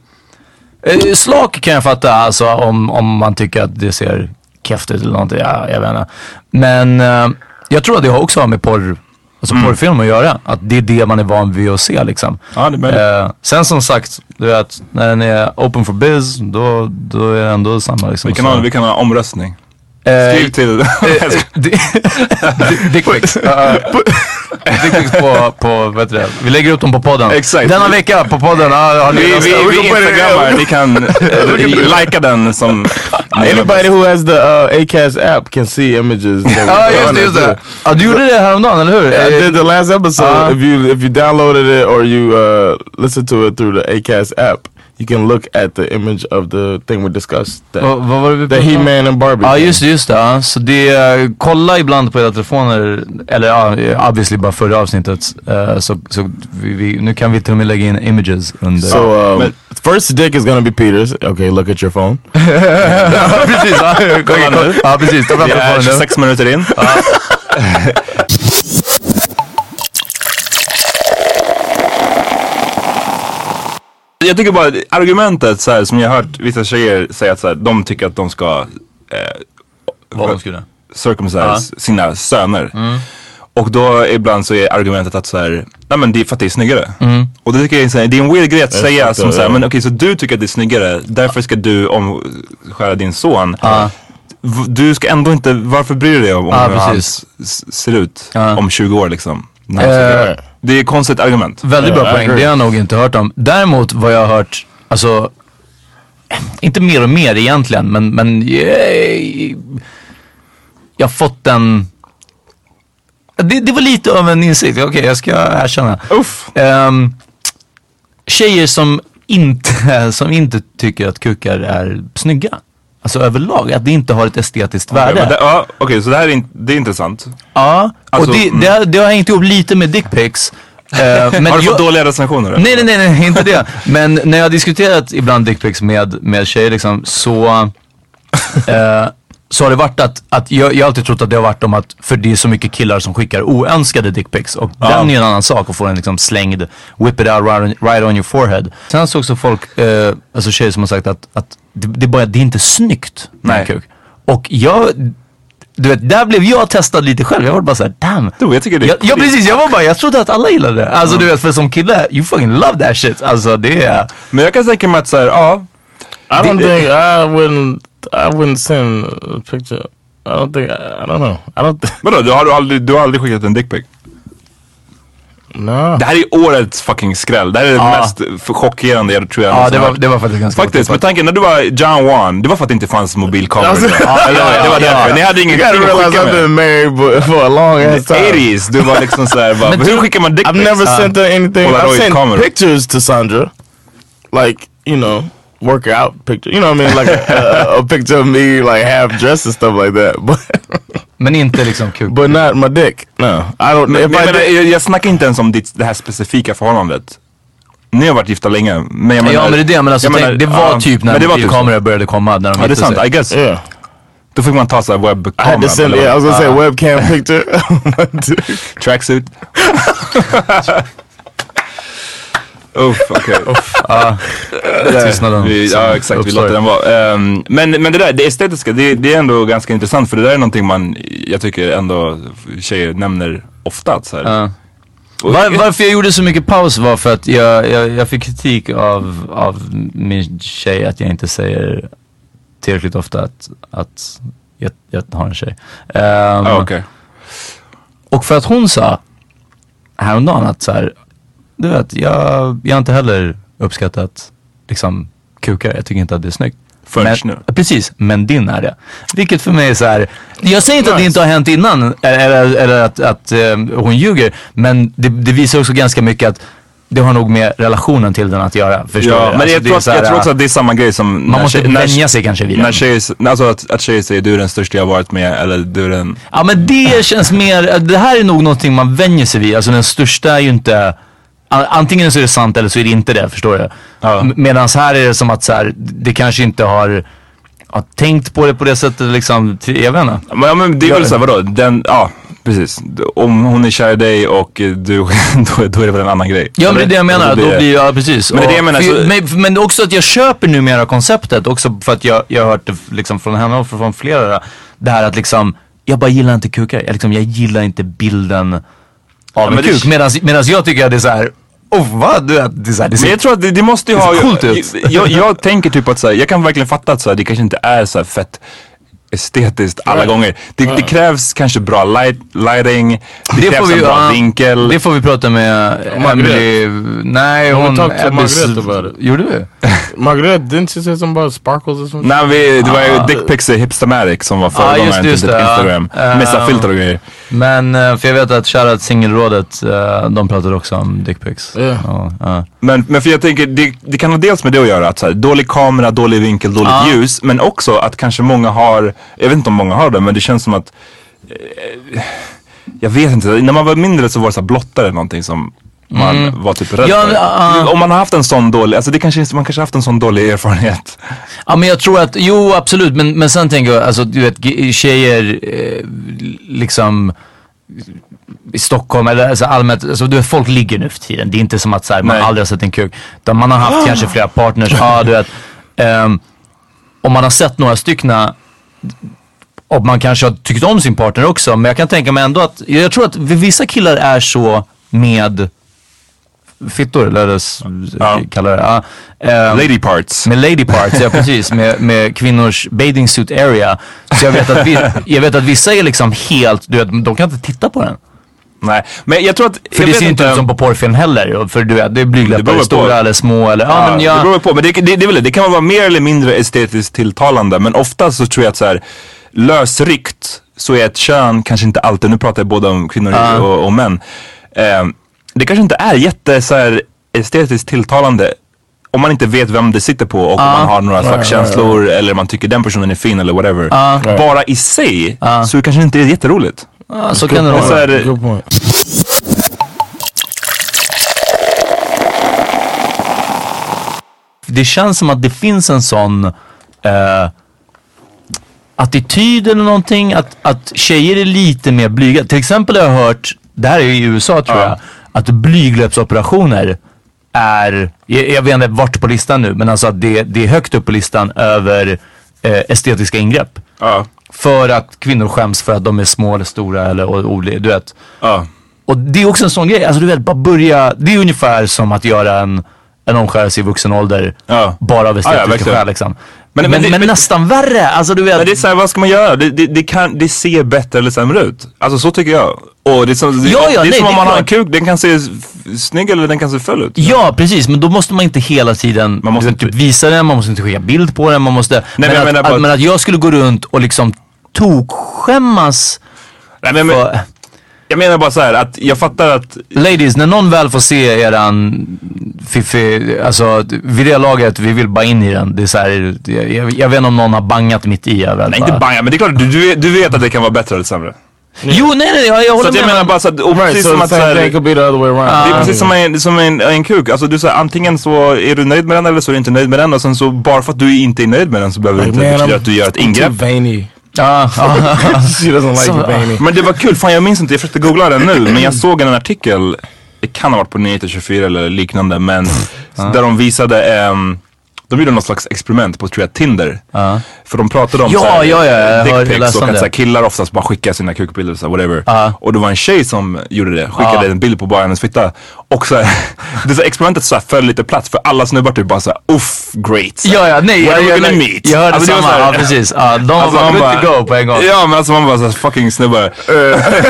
Slak kan jag fatta alltså om, om man tycker att det ser keft ut eller någonting, ja, jag vet inte. Men eh, jag tror att det har också med porr, alltså porrfilm att göra. Att det är det man är van vid att se liksom. Ja, det är. Eh, sen som sagt, du vet, när den är open for biz, då, då är det ändå samma liksom. vi, kan ha, vi kan ha omröstning. Eh, Skriv till... Dickpics. Dickpics på, på, vad heter det? Vi lägger upp dem på podden. Exakt. Denna vecka på podden. Ni vi, vi, vi instagrammar, ni kan likea den som... Anybody who has the uh, Acast app can see images. Ja, just det, just det. Ja, du gjorde det häromdagen, eller hur? I Eh, did the last episode. If you if you downloaded it or you uh, listen to it through the Acast app, you can look at the image of the thing we discussed. That, Vad, vad var det vi the? He-Man and Barbie. Ja thing. just det, just det. Så det, eh, kolla ibland på era telefoner, eller ja, eh, obviously bara förra avsnittet. Eh, så så vi, vi, nu kan vi till och med lägga in images under. So um, first dick is gonna be Peter's. Okay, look at your phone. precis, ja. Ja precis, ta fram Vi är telefonen nu. 26 minuter in. Jag tycker bara argumentet så här, som jag har hört vissa tjejer säga att så här, de tycker att de ska eh, Vad de skulle. circumcise sina söner. Och då ibland så är argumentet att så här, nej men det är för att det är snyggare. Och det tycker jag är, så här, det är en weird grej att säga fattar, som så här, men okej så du tycker att det är snyggare, därför ska du omskära din son. V- Du ska ändå inte, varför bryr du dig om, om Ja, hur han ser ut om 20 år liksom? när Eh? Det är ett konstigt argument. Väldigt bra poäng, det har jag nog inte hört om. Däremot vad jag har hört, alltså, inte mer och mer egentligen, men, men jag, jag har fått en, det, det var lite av en insikt, okej jag ska erkänna. Uff. Um, tjejer som inte, som inte tycker att kukar är snygga. Alltså överlag, att det inte har ett estetiskt Okej, värde. ja, okej, så det här är, in, det är intressant. Ja, Alltså, och det, mm. det, har- det har hängt ihop lite med dickpics. Uh, men har du jag- fått dåliga recensioner? Nej, nej, nej, nej, inte det. Men när jag har diskuterat ibland dickpics med, med tjejer liksom, så, eh, så har det varit att, att jag, jag har alltid trott att det har varit om att, för det är så mycket killar som skickar oönskade dickpics. Och den är en annan sak att få en liksom slängd, whip it out right on, right on your forehead. Sen så också folk, eh, alltså tjejer som har sagt att, att det, det, bara, det är inte snyggt med kuk. Och jag, du vet, där blev jag testad lite själv. Jag var bara såhär, damn. Jo, jag tycker det är Ja, ja precis, jag var bara, jag trodde att alla gillade det. Alltså du vet, för som kille, you fucking love that shit. Alltså det är... Men jag kan tänka mig att så här, ja. I don't think I wouldn't. I wouldn't send a picture. I don't think. I, I don't know. I don't. Vadå, du har, du aldrig, du har aldrig skickat en dickpic? no. Det här är årets fucking skräll. Det här är det Ja. mest chockerande jag tror jag Ja, någonsin det var, det var faktiskt ganska Faktiskt, med tanke när du var John Wan, det var för att det inte fanns mobilkameror. Alltså- då. Eller, ja, det var ja. därför. Ni hade ingen skicka I've been med. married for a long ass time. 80s, du var liksom såhär, bara, hur skickar man dickpics? I've never sent her anything. I've sent pictures to Sandra, like you know, workout picture. You know what I mean? Like a, a picture of me like half dressed and stuff like that. But Men inte liksom kuk. but not my dick. No, I don't. Men, if men, I men, did, jag, jag snackar inte ens om ditt, det här specifika förhållandet. Ni har varit gifta länge. Men jag menar, ja men det är det, men alltså jag tänk, menar, det var ja, typ när var typ mobilkameror började komma. När de Ja det är sant, sig. I guess. yeah. Då fick man ta såhär I had webbkamera. to send. Yeah, I was gonna say webcam picture. Tracksuit. Uff, okej. Tystnaden. Vi, ja exakt, vi låter den vara. Ehm, men, men det där, det estetiska, det, det är ändå ganska intressant för det där är någonting man, jag tycker ändå tjejer nämner ofta. Så. Och- Var, varför jag gjorde så mycket paus var för att jag, jag, jag fick kritik av, av min tjej att jag inte säger tillräckligt ofta att, att jag, jag har en tjej. Ehm, Ja, okej. Och för att hon sa häromdagen att så här, du vet, jag, jag har inte heller uppskattat liksom kukar. Jag tycker inte att det är snyggt. Förrän nu. Precis, men din är det. Vilket för mig är så här, jag säger inte att det inte har hänt innan eller, eller att, att eh, hon ljuger. Men det, det visar också ganska mycket att det har nog med relationen till den att göra. Förstår Ja, du? men Alltså, jag, tror, att, här, jag tror också att det är samma grej som Man måste tjej- vänja sig kanske vid när tjejer, alltså att, att tjejer säger du är den största jag varit med eller du är den Ja men det känns mer, det här är nog någonting man vänjer sig vid. Alltså den största är ju inte, antingen så är det sant eller så är det inte det, förstår du? Ja. M- Medans här är det som att så här, det kanske inte har, har tänkt på det på det sättet liksom, jag vet inte. Men, ja, men det är väl såhär, vadå? Den, ja, precis. Om hon är kär i dig och du, då, då är det väl en annan grej. Ja men det är det jag menar, Eller? då blir jag, precis. Men det är det jag menar, så- men, men också att jag köper numera konceptet också för att jag, jag har hört det liksom från henne och från flera. Det här att liksom, jag bara gillar inte kukar. Jag, liksom, jag gillar inte bilden av en men det- kuk. Medan, medan jag tycker att det är så här. Oh, vad? Du vet, det är så här, det ser Men jag tror att det, det måste ju Det ha... coolt ut. Jag, jag tänker typ att så här, jag kan verkligen fatta att så här, det kanske inte är så här fett estetiskt alla gånger. Det, det krävs kanske bra light, lighting, det, krävs en bra ja, vinkel. Det får vi prata med Emily. Nej, hon... about it. Gjorde vi? Margaret, didn't she say something about sparkles or something? Nej, vi, det var ju Dickpics i Hipstamatic som var just föregångaren det, just till det. Instagram. Ehm, Missa filter och grejer. Men, eh, för jag vet att shoutout singelrådet, eh, de pratade också om dickpics. Ja. Ja. Men, men för jag tänker, det, det kan ha dels med det att göra, att så här, dålig kamera, dålig vinkel, dåligt Ja. ljus. Men också att kanske många har, jag vet inte om många har det, men det känns som att eh, jag vet inte, när man var mindre så var det så blottare någonting som man var typ rädd Mm. Ja, för. ja. Om man har haft en sån dålig, alltså det kanske, man kanske haft en sån dålig erfarenhet. Ja men jag tror att, jo absolut, men, men sen tänker jag, alltså du vet tjejer eh, liksom i Stockholm eller alltså allmänt, alltså, du vet, folk ligger nu för tiden. Det är inte som att så här, man Nej. aldrig har sett en kuk. Utan man har haft kanske flera partners. Ja, du vet. Ehm, och man har sett några styckna och man kanske har tyckt om sin partner också. Men jag kan tänka mig ändå att, jag tror att vissa killar är så med fittor, eller Ja. kallar det. Ja. Ehm, Lady parts. med lady parts, ja precis. Med, med kvinnors bathing suit area. Så jag vet, att vi, jag vet att vissa är liksom helt, du vet, de kan inte titta på den. Nej, men jag tror att... För det ser inte ut som på porrfilm heller. För du vet, det är Det blygdläppar, på. stora eller små eller, ja, Ja, men jag, Det beror på, men det, det, det, är väl det. kan vara mer eller mindre estetiskt tilltalande. Men ofta så tror jag att så här, lösryckt så är ett kön kanske inte alltid, nu pratar jag både om kvinnor och, och män. Eh, det kanske inte är jätte så här, estetiskt tilltalande om man inte vet vem det sitter på och om man har några slags känslor eller man tycker den personen är fin eller whatever. Bara i sig så det kanske inte är jätteroligt. ja, så kan det Och så vara. det känns som att det finns en sån eh, attityd eller någonting. Att, att tjejer är lite mer blyga. Till exempel har jag hört, det här är i USA tror jag, att blygdläppsoperationer är, jag, jag vet inte vart på listan nu, men alltså att det, det är högt upp på listan över eh, estetiska ingrepp. ja, För att kvinnor skäms för att de är små eller stora eller o- olika, du vet. ja. Och det är också en sån grej, alltså du vet bara börja, det är ungefär som att göra en, en omskärelse i vuxen ålder. Ja. Bara av Ja, ja, estetiska verkligen. skäl liksom. Men- Men, men men, men- nästan värre, alltså du vet. Men det är såhär, vad ska man göra? Det, det, det, kan, det ser bättre eller sämre ut. Alltså så tycker jag. Och det är som, det, Ja, ja, det är nej, som om man har en kuk, den kan se snygg eller den kan se full ut. Ja precis, men då måste man inte hela tiden Man måste typ visa den, man måste inte skicka bild på den, man måste... men, men jag att, att, men att jag skulle gå runt och liksom tokskämmas Nej, men, men, för... jag menar bara så här att jag fattar att Ladies, när någon väl får se eran fiffi, alltså vid det laget, vi vill bara in i den. Det är så här, jag, jag vet inte om någon har bangat mitt i. Jag väl Nej, bara- inte banga, men det är klart du, du, vet, du vet att det kan vara bättre eller sämre. Jo, nej, nej, jag, jag Så håller att jag med. menar men- bara så att, och Right, precis so som att så same här, thing could be the other way around. Det är precis som en, som en, en kuk. Alltså du säger antingen så är du nöjd med den eller så är du inte nöjd med den och sen så bara för att du inte är nöjd med den så behöver det Like, inte betyda att du gör ett ingrepp. Ja, ja. She doesn't like So, veiny. Men det var kul, fan jag minns inte, jag försökte googla den nu men jag såg en artikel, det kan ha varit på Nyheter 24 eller liknande men där de visade, ehm, de gjorde något slags experiment på tror jag Tinder. För de pratade om Ja, såhär, ja, ja, jag dick hörde- pics läste och att såhär, killar oftast bara skickar sina kukbilder så här, whatever. Ja. Och det var en tjej som gjorde det, skickade Ja. en bild på bara hennes fitta. Och så här, det så här, experimentet så här, föll lite platt för alla snubbar typ bara såhär uff great. Så här, ja, ja, nej, When jag, are we gonna meet? jag hörde Alltså, var samma, så här- ja precis. Ja, de var Alltså, bara man good to go på en gång. Ja men alltså man bara såhär fucking snubbar.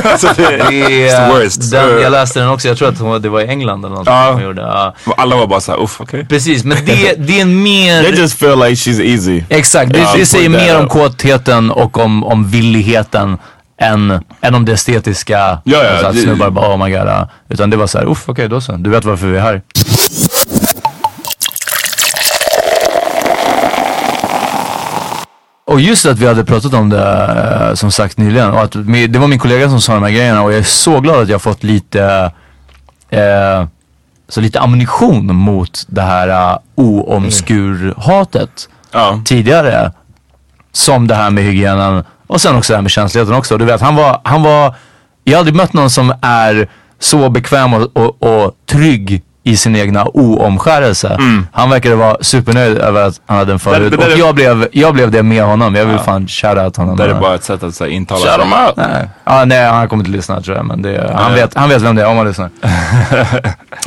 alltså, det, Det är, worst. den, jag läste den också, jag tror att det var i England eller något Ja. som gjorde. Ja. Alla var bara såhär uff okej. Precis, men det, det är en mer... They just feel like she's easy. Exakt, det, Ja, det säger mer om kåtheten och om, om villigheten än, än om det estetiska. Ja, ja, alltså att det- snubbar bara oh my god. ja. Utan det var såhär, uff okej då så. Du vet varför vi är här. Och just att vi hade pratat om det eh, som sagt nyligen. Och att det var min kollega som sa de här grejerna och jag är så glad att jag har fått lite eh, så lite ammunition mot det här uh, oomskur-hatet Ja. tidigare. Som det här med hygienen och sen också det här med känsligheten också. Du vet, han var, han var, jag har aldrig mött någon som är så bekväm och, och, och trygg i sin egna oomskärelse. Han verkade vara supernöjd över att han hade en förut. Mm. Det- det där och jag blev, jag blev det med honom. Jag vill fan shoutout honom. Det är bara ett sätt att så intala Shut sig. them out. Nej. Ja, nej, han kommer inte lyssna tror jag. Men det, han, vet, han vet vem det är om han lyssnar.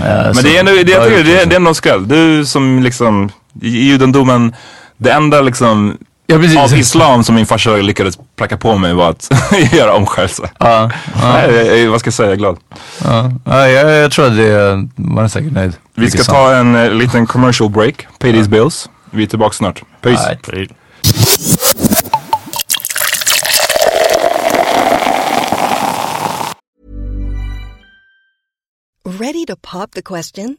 Eh, Men så- det är ändå, det, jag tycker det, är- det är ändå skräll. Du som liksom, i judendomen, det enda liksom Ja, precis. av islam som min farsa lyckades pracka på mig var att göra omskärelse. Ja, ja, Nej, vad ska jag säga, jag är glad. ja. ja jag, jag tror att det, man är säkert nöjd. Vi ska ta en eh, liten commercial break, pay these bills. Vi är tillbaka snart. Peace. Right. Ready to pop the question?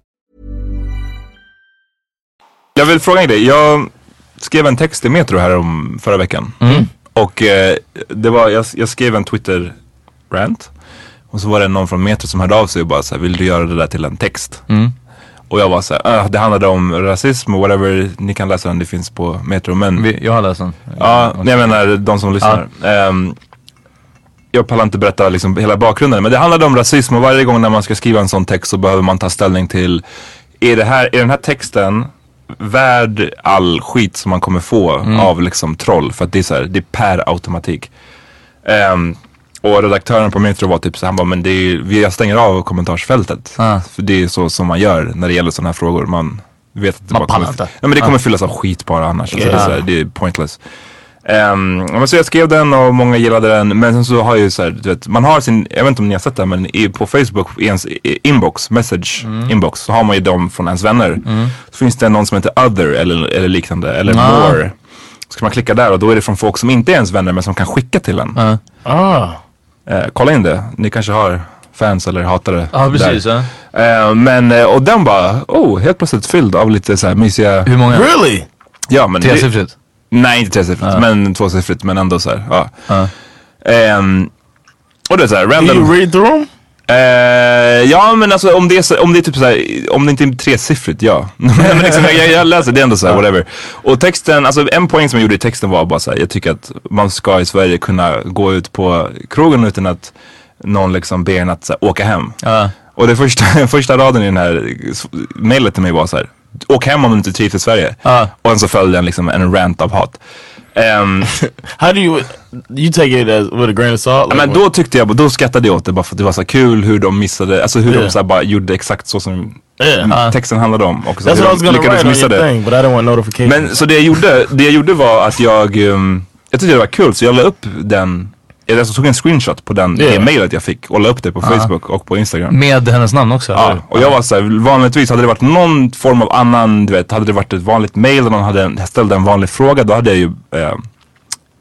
Jag vill fråga dig, jag skrev en text i Metro här om förra veckan. Och eh, det var, jag, jag skrev en Twitter-rant. Och så var det någon från Metro som hörde av sig och bara så här, vill du göra det där till en text? Och jag var så här, "Ah, det handlade om rasism och whatever, ni kan läsa den, det finns på Metro. Men Vi, jag har läst den. Ja, jag menar de som lyssnar. Ehm, jag pallar inte berätta liksom hela bakgrunden men det handlade om rasism och varje gång när man ska skriva en sån text så behöver man ta ställning till är, det här, är den här texten värd all skit som man kommer få av liksom troll? För att det är så här, det är per automatik. Ehm, och redaktören på Metro var typ så han bara, men det är, jag stänger av kommentarsfältet. Ah. För det är så som man gör när det gäller sådana här frågor. Man vet att det Man bara kommer, inte. ja, men det kommer fyllas av skit bara annars. Alltså, Ja. det, är så här, det är pointless. Um, så jag skrev den och många gillade den. Men sen så har ju så här, du vet, man har sin, jag vet inte om ni har sett det men i, på Facebook i ens i- inbox, message inbox, så har man ju dem från ens vänner. Så finns det någon som heter other eller, eller liknande, eller Ah. more. Så ska man klicka där och då är det från folk som inte är ens vänner men som kan skicka till en. Ah. Eh, kolla in det, ni kanske har fans eller hatare. Ja, precis. där. Ja. Eh, men, eh, och den bara, oh, helt plötsligt fylld av lite så här mysiga... Hur många? Really? Ja, men det- Tresiffrigt? Nej, inte tresiffrigt, men tvåsiffrigt. Men ändå så här, ja. Ehm, och det är så här, Do random. you read them? Eh, ja men alltså om det är, så, om det är typ så här, om det inte är tresiffrigt, ja. men liksom, jag, jag läser, det är ändå så här, whatever. Och texten, alltså en poäng som jag gjorde i texten var bara så här, jag tycker att man ska i Sverige kunna gå ut på krogen utan att någon liksom ber en att så här, åka hem. Och det första, första raden i den här mejlet till mig var så här, åk hem om du inte trivs i Sverige. Ja. Och sen så följde den liksom en rant av hat. Ehm, How do you you take it as with a grain of salt? Like, men då tyckte jag, då skrattade jag åt det bara för att det var så kul hur de missade, alltså hur Yeah. de så bara gjorde exakt så som Yeah. texten handlade om. Och så That's hur de lyckades missa det. thing, but I didn't want notifications. Men så det jag gjorde, det jag gjorde var att jag, um, jag tyckte det var kul så jag la upp den, jag alltså tog en screenshot på den, Yeah. det mailet jag fick och la upp det på Facebook och på Instagram. Med hennes namn också? Ja, eller? och jag var såhär, vanligtvis hade det varit någon form av annan, du vet, hade det varit ett vanligt mail och någon hade ställde en vanlig fråga, då hade jag ju eh,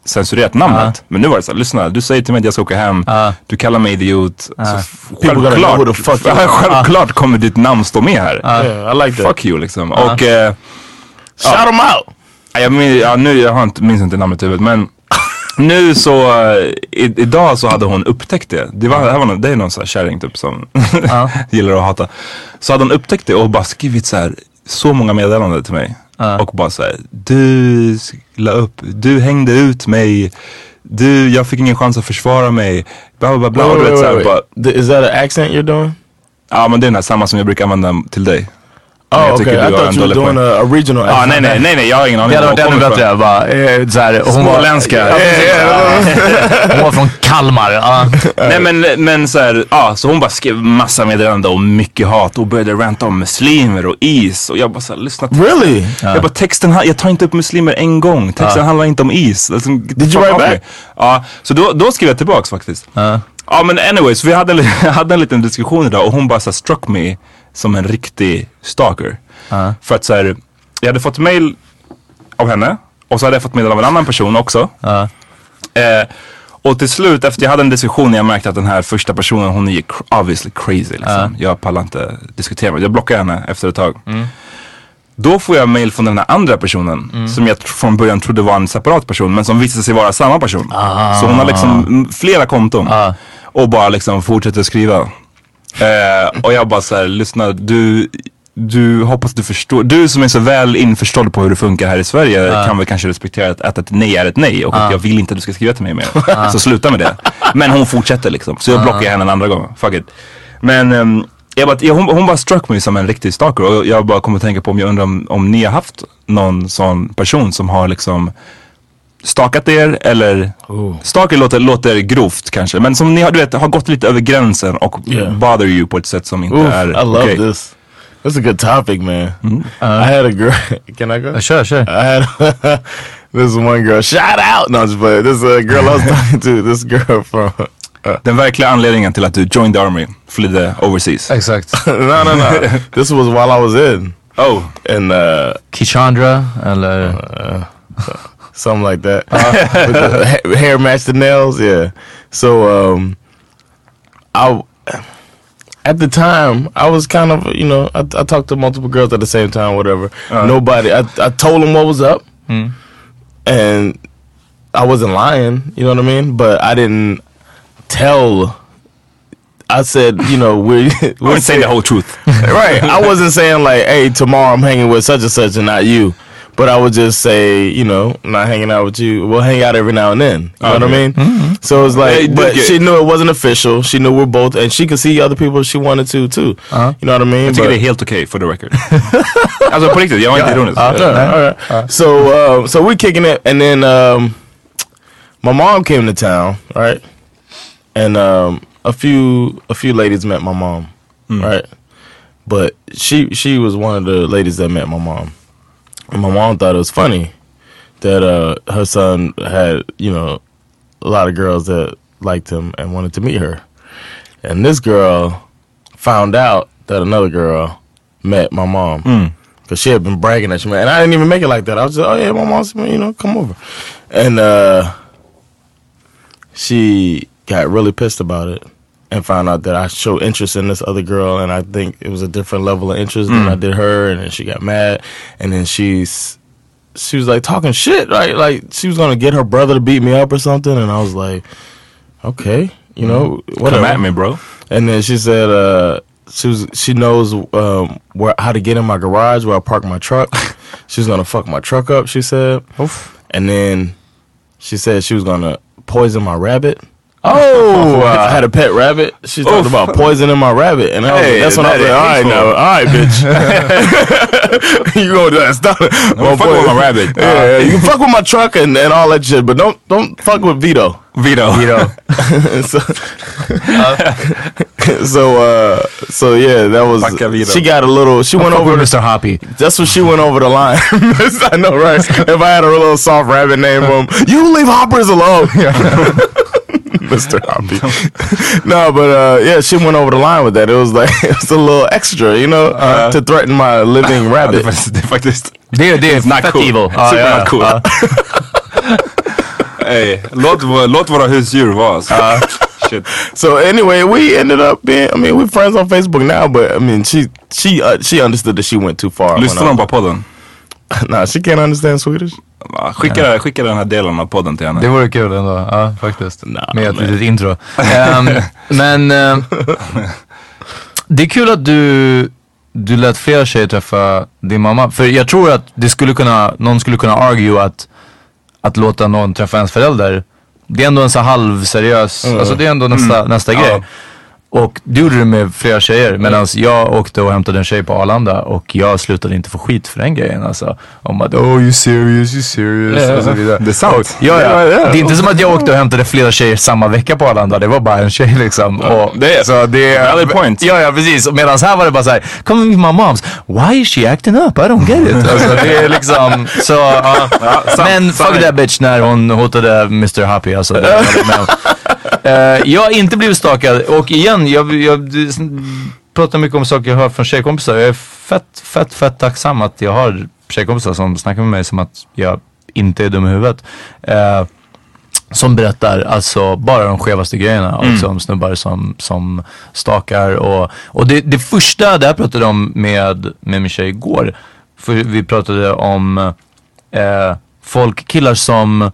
censurerat namnet. Men nu var det såhär, lyssna, du säger till mig att jag ska åka hem, Ja. du kallar mig idiot. Så know who självklart, självklart kommer ditt namn stå med här. yeah, I like that. Fuck you liksom. Och eh, Shout them out. jag, min, ja, nu, jag har inte, minns inte namnet i huvudet men nu så, eh, i, idag så hade hon upptäckt det. Det, var, det, var någon, det är någon sån här kärring typ som gillar att hata. Så hade hon upptäckt det och bara skrivit så här så många meddelanden till mig. Och bara så här, du la upp, du hängde ut mig, du, jag fick ingen chans att försvara mig. Bla bla bla. Wait, wait, wait, bara, wait. Th- Is that an accent you're doing? ja men det är den här samma som jag brukar använda till dig. Oh, jag okay. tycker I du har thought en you were dålig doing poäng. a, a regional Ja, accent. nej, nej, nej, nej, jag har ingen aning Det hade var varit ännu bättre. ifrån. Bara, eh, så här, hon, var, Småländska. Ja, precis. hon var från Kalmar. Ja. Nej men, men så här, ja, så hon bara skrev massa meddelanden om mycket hat och började ranta om muslimer och is och jag bara såhär, lyssna Really? Jag bara texten, jag tar inte upp muslimer en gång, texten handlar inte om is. Alltså, Did you write back? Ja, så då, då skrev jag tillbaks faktiskt. Ja men anyways, vi hade, hade en liten diskussion idag och hon bara så här, struck me som en riktig stalker. För att så här, jag hade fått mail av henne och så hade jag fått mail av en annan person också. Eh, och till slut efter jag hade en diskussion jag märkte att den här första personen hon är obviously crazy liksom. Jag pallar inte diskutera med Jag blockade henne efter ett tag. Då får jag mail från den här andra personen Mm. som jag från början trodde var en separat person men som visade sig vara samma person. Ah. Så hon har liksom mm, flera konton och bara liksom fortsätter skriva. Eh, och jag bara så här, lyssna du, du hoppas du förstår, du som är så väl införstådd på hur det funkar här i Sverige Ah. kan väl kanske respektera att, att ett nej är ett nej och Ah. att jag vill inte att du ska skriva till mig mer. Ah. Så sluta med det. Men hon fortsätter liksom, så jag blockar henne en andra gång. Fuck it. Men ehm, jag bara, jag, hon, hon bara struck mig som en riktig stalker och jag bara kommer att tänka på om jag undrar om, om ni har haft någon sån person som har liksom stakat er eller stalker låter, låter grovt kanske men som ni har, du vet, har gått lite över gränsen och Yeah. bother you på ett sätt som inte Oof, är I love okej. this. That's a good topic, man. I had a girl. Can I go? Sure, sure. I had this one girl. Shout out! No, I'm just playing. This uh, girl I was talking to. This girl from. Uh, Den verkliga anledningen till att du joined the army, flydde overseas. Exakt. no, no, no. this was while I was in. Oh. And uh, Kishandra eller? Uh, something like that. With the ha- hair matched the nails. Yeah. So um, I at the time I was kind of you know I, I talked to multiple girls at the same time. Whatever. Uh. Nobody. I I told them what was up, Mm. and I wasn't lying. You know what I mean? But I didn't tell. I said, you know, we're, we're saying the whole truth. right. I wasn't saying like, hey, tomorrow I'm hanging with such and such and not you. But I would just say, you know, not hanging out with you. We'll hang out every now and then. You know what I mean? Mm-hmm. So it's like, Hey, dude, but yeah. she knew it wasn't official. She knew we're both, and she could see other people if she wanted to too. Uh-huh. You know what I mean? Jag tycker But- det är helt okej for the record. alltså på riktigt, jag var inte ironisk. Yeah, all right. So, uh, so we're kicking it, and then um, my mom came to town, right? And um, a few a few ladies met my mom, right? But she she was one of the ladies that met my mom, and my mom thought it was funny that uh, her son had you know a lot of girls that liked him and wanted to meet her, and this girl found out that another girl met my mom because she had been bragging that she met, and I didn't even make it like that. I was just, oh yeah, my mom's, you know, come over, and uh, she got really pissed about it and found out that I showed interest in this other girl, and I think it was a different level of interest than Mm. I did her, and then she got mad, and then she's she was like talking shit, right? Like she was gonna get her brother to beat me up or something, and I was like, okay, you know, whatever. Come at me bro. And then she said uh, she was she knows um, where how to get in my garage where I park my truck. she was gonna fuck my truck up. She said, and then she said she was gonna poison my rabbit. Oh, I had a pet rabbit. She talked about poisoning my rabbit, and I was, Hey, that's when I was that like, is all right, now, all right, bitch, you gonna do that? Stop it. Don't fuck with my rabbit. Yeah, yeah, you can fuck with my truck and, and all that shit, but don't don't fuck with Vito. Vito. Vito. so, so uh so yeah that was she got a little she went over Mr. Hoppy. that's when she went over the line I know right if I had a little soft rabbit name for him you leave hoppers alone Mr. Hoppy no but uh yeah she went over the line with that it was like it was a little extra you know Uh-huh. to threaten my living Ja, det, är rabbit faktiskt, det är faktiskt Det, det är not cool. evil. Ja, Super ja, not cool. ja. Hey, låt, vå- låt våra husdjur vara. alltså. Shit. So anyway, we ended up being. I mean, we're friends on Facebook now, but I mean, she she uh, she understood that she went too far. when Lyssnar I- de på podden? Nah, she can't understand Swedish. Skicka, skicka den här delen av podden till henne. Det vore kul ändå, ja faktiskt. Nah, Med ett litet intro. Ehm, men ehm, det är kul att du, du lät fler tjejer träffa din mamma. För jag tror att det skulle kunna, någon skulle kunna argue att, att låta någon träffa ens förälder, det är ändå en så halvseriös, alltså det är ändå nästa, nästa grej. Ja. Och du gjorde det med flera tjejer medan jag åkte och hämtade en tjej på Arlanda och jag slutade inte få skit för den grejen alltså. Om att oh you serious, you serious Ja, och så vidare. det är sant. Ja, ja. Ja, ja. Det är inte som att jag åkte och hämtade flera tjejer samma vecka på Arlanda. Det var bara en tjej liksom. Och, det är- så det är, valid point. Ja, ja precis. Medan här var det bara såhär, come with my moms. Why is she acting up? I don't get it. Alltså, det är liksom, så ja. Ja, sant, Men sant. fuck that bitch när hon hotade Mr Happy alltså. Det, det med. Eh, jag har inte blivit stalkad och igen, jag, jag det- pratar mycket om saker jag hör från tjejkompisar. Jag är fett, fett, fett tacksam att jag har tjejkompisar som snackar med mig som att jag inte är dum i huvudet. Eh, som berättar alltså bara de skevaste grejerna och som snubbar som, som stakar och, och det, det första, det här pratade jag om med, med min tjej igår. för vi pratade om eh, folk, killar som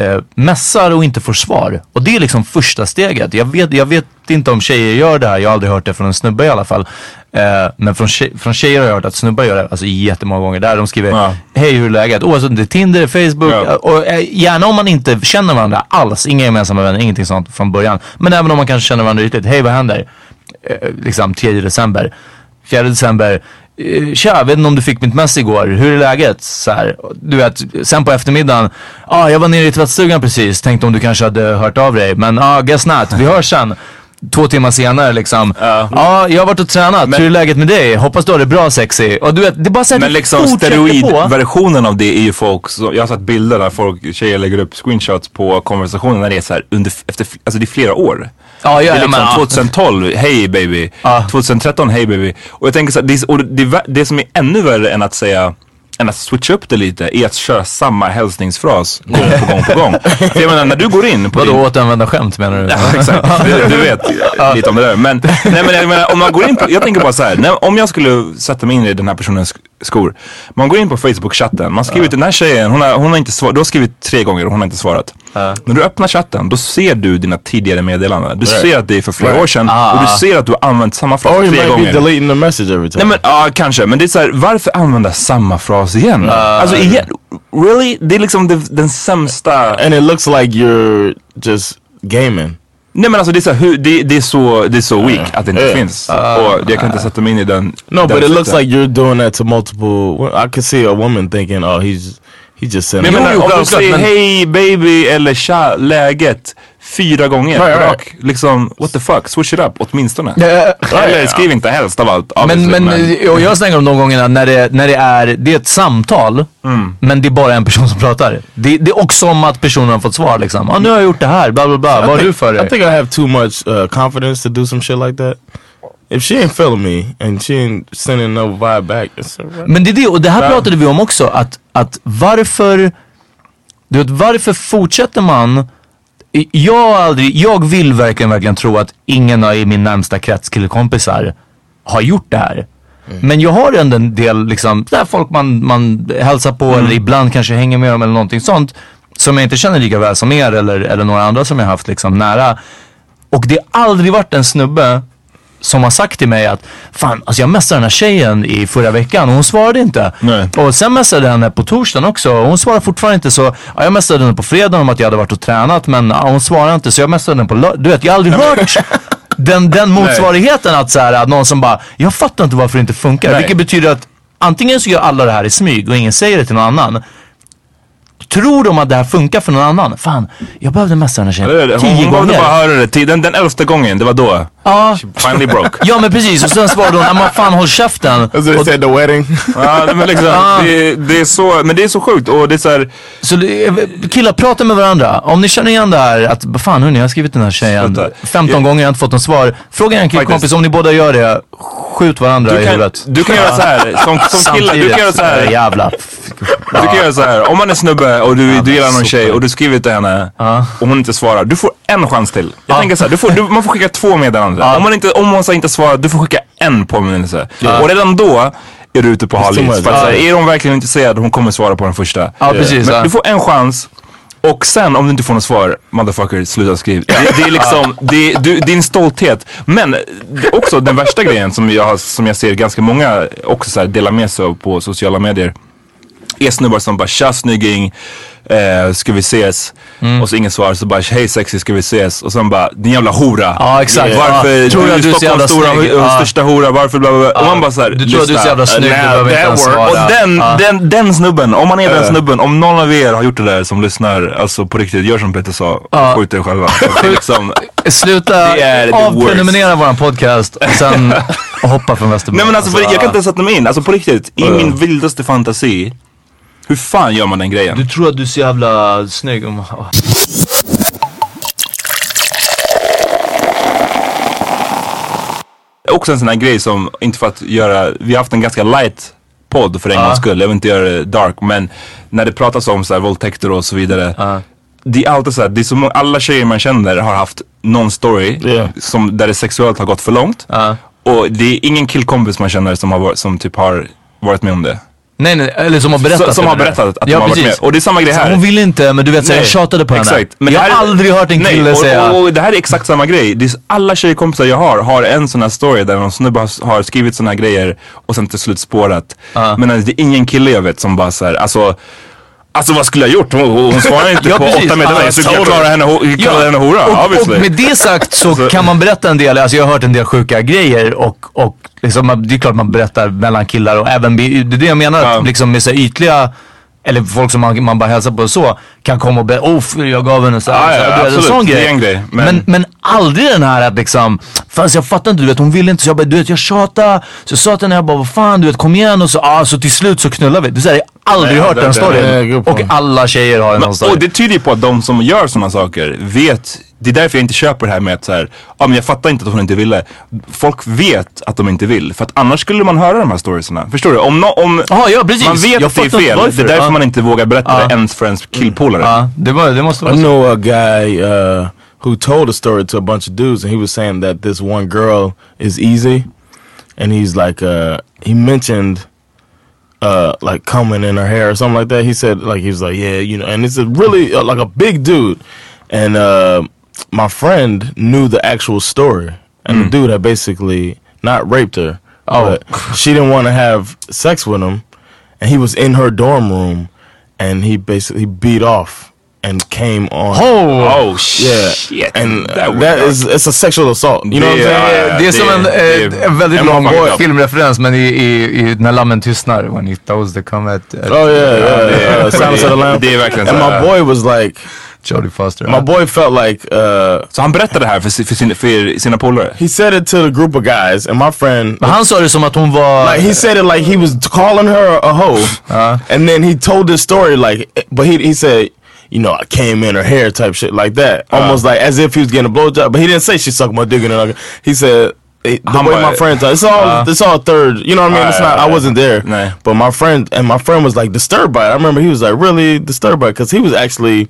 eh, mässar och inte får svar. Och det är liksom första steget. Jag vet, jag vet inte om tjejer gör det här, jag har aldrig hört det från en snubbe i alla fall. Eh, men från, tjej, från tjejer har jag hört att snubbar gör det alltså jättemånga gånger. Där de skriver Hej hur är läget? Oavsett om det är Tinder, Facebook Ja. och eh, gärna om man inte känner varandra alls. Inga gemensamma vänner, ingenting sånt från början. Men även om man kanske känner varandra ytligt. Hej vad händer? Eh, liksom 3 december. 4 december. Eh, tja, vet inte om du fick mitt mess igår. Hur är läget? Så här, du vet, sen på eftermiddagen. Ja, ah, jag var nere i tvättstugan precis. Tänkte om du kanske hade hört av dig. Men ja, ah, guess not. Vi hörs sen. Två timmar senare liksom. Ja, ah, jag har varit och tränat. Hur är läget med dig? Hoppas du har det bra sexy. Och du vet, det är bara så här, Men liksom steroidversionen av det är ju folk, så, jag har sett bilder där folk, tjejer lägger upp screenshots på konversationer när det är så här under, efter, alltså det är flera år. Ja, ja, det är ja, liksom men, ja. 2012, hej baby. 2013, hej baby. Och jag tänker så här, det, är- och det, det som är ännu värre än att säga än att switcha upp det lite är att köra samma hälsningsfras gång på gång på gång. För jag menar när du går in på Vadå din... återanvända skämt menar du? Ja, exakt. Du, du vet lite om det där. Men, nej, men jag menar, om man går in på, jag tänker bara så här, när, om jag skulle sätta mig in i den här personens skor. Man går in på Facebook-chatten, man skriver till den här tjejen, hon har, hon har inte svarat, du har skrivit tre gånger och hon har inte svarat. När du öppnar chatten, då ser du dina tidigare meddelanden. Du ser att det är för flera år sedan Ah. och du ser att du har använt samma fras Or he tre might be gånger. deleting the message every time. Nej men ja, kanske. Men det är så här, varför använda samma fras igen? alltså igen, really? Det är liksom den sämsta... And it looks like you're just gaming. Nej men alltså det är så, hur, det, det är så, det är så weak att det inte Yeah. finns. och jag kan inte sätta mig in i den. No, den but it looks like you're doing that to multiple. I could see a woman thinking, "Oh, he's he just said." Men menar, Jo, om du säger men- hej baby eller tja läget fyra gånger Right, right. rak. Liksom, what the fuck, switch it up åtminstone. Eller skriv inte helst av allt. Men, obviously, men, och jag snackar om de gångerna när det, när det är, det är ett samtal, Mm. men det är bara en person som pratar. Det, det är också om att personen har fått svar liksom. Ah, nu har jag gjort det här, bla bla bla. I Vad har du för I dig? think I have too much uh, confidence to do some shit like that. If she ain't feeling me and she ain't sending no vibe back, it's alright. Men det är det, och det här pratade vi om också. Att, att varför, du vet, varför fortsätter man jag, aldrig, jag vill verkligen, verkligen tro att ingen av i min närmsta krets killkompisar har gjort det här. Men jag har ändå en del liksom, där folk man, man hälsar på eller ibland kanske hänger med dem eller någonting sånt. Som jag inte känner lika väl som er eller, eller några andra som jag haft liksom nära. Och det har aldrig varit en snubbe som har sagt till mig att fan, alltså jag messade den här tjejen i förra veckan och hon svarade inte. Nej. Och sen messade jag henne på torsdagen också och hon svarade fortfarande inte så. Ja, jag messade henne på fredagen om att jag hade varit och tränat men ja, hon svarade inte så jag messade henne på lö- Du vet, jag har aldrig hört den, den motsvarigheten att, så här, att någon som bara, jag fattar inte varför det inte funkar. Nej. Vilket betyder att antingen så gör alla det här i smyg och ingen säger det till någon annan. Tror de att det här funkar för någon annan? Fan, jag behövde messa den här tjejen tio Hon, hon behövde gånger. bara höra det. Den, den elfte gången, det var då. Ja. She finally broke. Ja men precis och sen svarade hon, "Ja, men fan håll käften. What they said the wedding. ja, men liksom, Ah. det, det är så, men det är så sjukt och det är så här, Så det- killar, prata med varandra. Om ni känner igen det här att, vad fan hörni, jag har skrivit den här tjejen Sluta. 15 Jag- gånger, jag har inte fått något svar. Fråga en killkompis, om ni båda gör det, skjut varandra Du i kan- huvudet. du kan göra så här, som- som killar, du kan göra så här. Jävla. Du kan göra så här. om man är snubbe och du, du gillar någon tjej och du skriver till henne Ja. och hon inte svarar. Du får en chans till. Jag Ja. tänker så här, du får, du, man får skicka två meddelanden. Ja. Om, man inte, om så inte svarar, du får skicka en påminnelse. Och redan då är du ute på hal Ja. är hon verkligen intresserad, hon kommer svara på den första. Ja, precis, Men du får en chans. Och sen om du inte får något svar, motherfucker, sluta skriv. Det, det är liksom, det, du, din stolthet. Men också den värsta grejen som jag, som jag ser ganska många också så här delar med sig av på sociala medier är snubbar som bara tja snygging, eh, ska vi ses? Mm. Och så ingen svar så bara hej sexy ska vi ses? Och sen bara din jävla hora. Ja, exakt. Varför, Ja. Tror du du är du Stockholms stora, Ja. största hora, varför bla bla bla. Och man bara såhär, Du tror att du är så jävla snygg, du nah, behöver inte svara. Och den, Ja. den, den snubben, om man är den snubben, om någon av er har gjort det där som lyssnar, alltså på riktigt, gör som Peter sa, Ja. skjut er själva. Liksom, Sluta avprenumerera våran podcast och sen hoppa från Västerbro. Nej men alltså, för, jag kan inte sätta mig in, alltså på riktigt, i min vildaste fantasi, hur fan gör man den grejen? Du tror att du är så jävla snygg. om- också en sån här grej som, inte för att göra, vi har haft en ganska light podd för en Ja. gångs skull, jag vill inte göra det dark, men när det pratas om så här våldtäkter och så vidare. Ja. Det är alltid så här, det är så många, alla tjejer man känner har haft någon story Yeah. som, där det sexuellt har gått för långt. Ja. Och det är ingen killkompis man känner som, har som typ har varit med om det. Nej, nej, eller som har berättat. Som, som har berättat att ja, de har varit med. Och det är samma grej Så här. Hon ville inte, men du vet, så jag Nej, tjatade på henne. exakt. Men jag har aldrig hört en Nej, kille och, säga... Och, och det här är exakt samma grej. Det är, alla tjejkompisar jag har har en sån här story där någon snubbe har, har skrivit såna här grejer och sen till slut spårat. Men det är ingen kille jag vet som bara såhär, alltså Alltså vad skulle jag gjort? Hon, hon svarar inte Ja, på precis. åtta meddelanden. Ja, Så jag klarar henne, kallar henne hora, och, och med det sagt så Alltså- kan man berätta en del, alltså jag har hört en del sjuka grejer och, och liksom, det är klart man berättar mellan killar och även, det är det jag menar, att liksom med så ytliga eller folk som man, man bara hälsar på så kan komma och berätta, oh jag gav henne så här, Ja, ja, absolut. sån Det är grej. en grej, men- Men, men aldrig den här att liksom, fast jag fattar inte, du vet hon ville inte så jag bara, du vet jag tjatade, så jag sa till henne, jag bara vad fan du vet kom igen och så, ah, så till slut så knullar vi. Du säger, jag har aldrig Nej, hört det- den storyn. och alla tjejer har en sån story. och det tyder ju på att de som gör sådana saker vet, det är därför jag inte köper det här med att så här, ja men jag fattar inte att hon inte ville. Folk vet att de inte vill, för att annars skulle man höra de här storiesarna. Förstår du? Om, no, om Aha, ja, precis. man vet Jag att det är fel, varför. det är därför Ja. man inte vågar berätta Ja. det ens för ens killpolare. Ja, det, var, det måste I vara så. know a guy uh, who told a story to a bunch of dudes, and he was saying that this one girl is easy, and he's like, uh, he mentioned. Uh, like coming in her hair or something like that. He said, like, he was like, yeah, you know, and it's a really uh, like a big dude. And uh, my friend knew the actual story, and the dude had basically not raped her, Oh. but she didn't want to have sex with him, and he was in her dorm room, and he basically beat off and came on. Oh, Oh Yeah, shit. and That that, was that dark. is it's a sexual assault. You know what I'm Det saying? är- Det är som en, det eh, är- en väldigt en lång fucked filmreferens men i, i, i När lammen tystnar, when he throws the comet at Oh yeah, yeah. yeah, är- uh, Silence of the Lamb. det är verkligen And my boy was like, Jodie Foster. my boy felt like. Uh, Så han berättade det här för, si- för, sin, för sina polare? he said it to the group of guys, and my friend. Men han sa det som att hon var... Like he said it like he was calling her a hoe, uh-huh. and then he told this story like, but he he said, you know, I came in her hair type shit like that, uh-huh. almost like as if he was getting a blowjob. But he didn't say she sucked my dick in her. He said. it- the How way mu- my friend told, it's all uh-huh. it's all third. You know what I mean? It's not. I wasn't there, Nah. but my friend and my friend was like disturbed by it. I remember he was like really disturbed by it because he was actually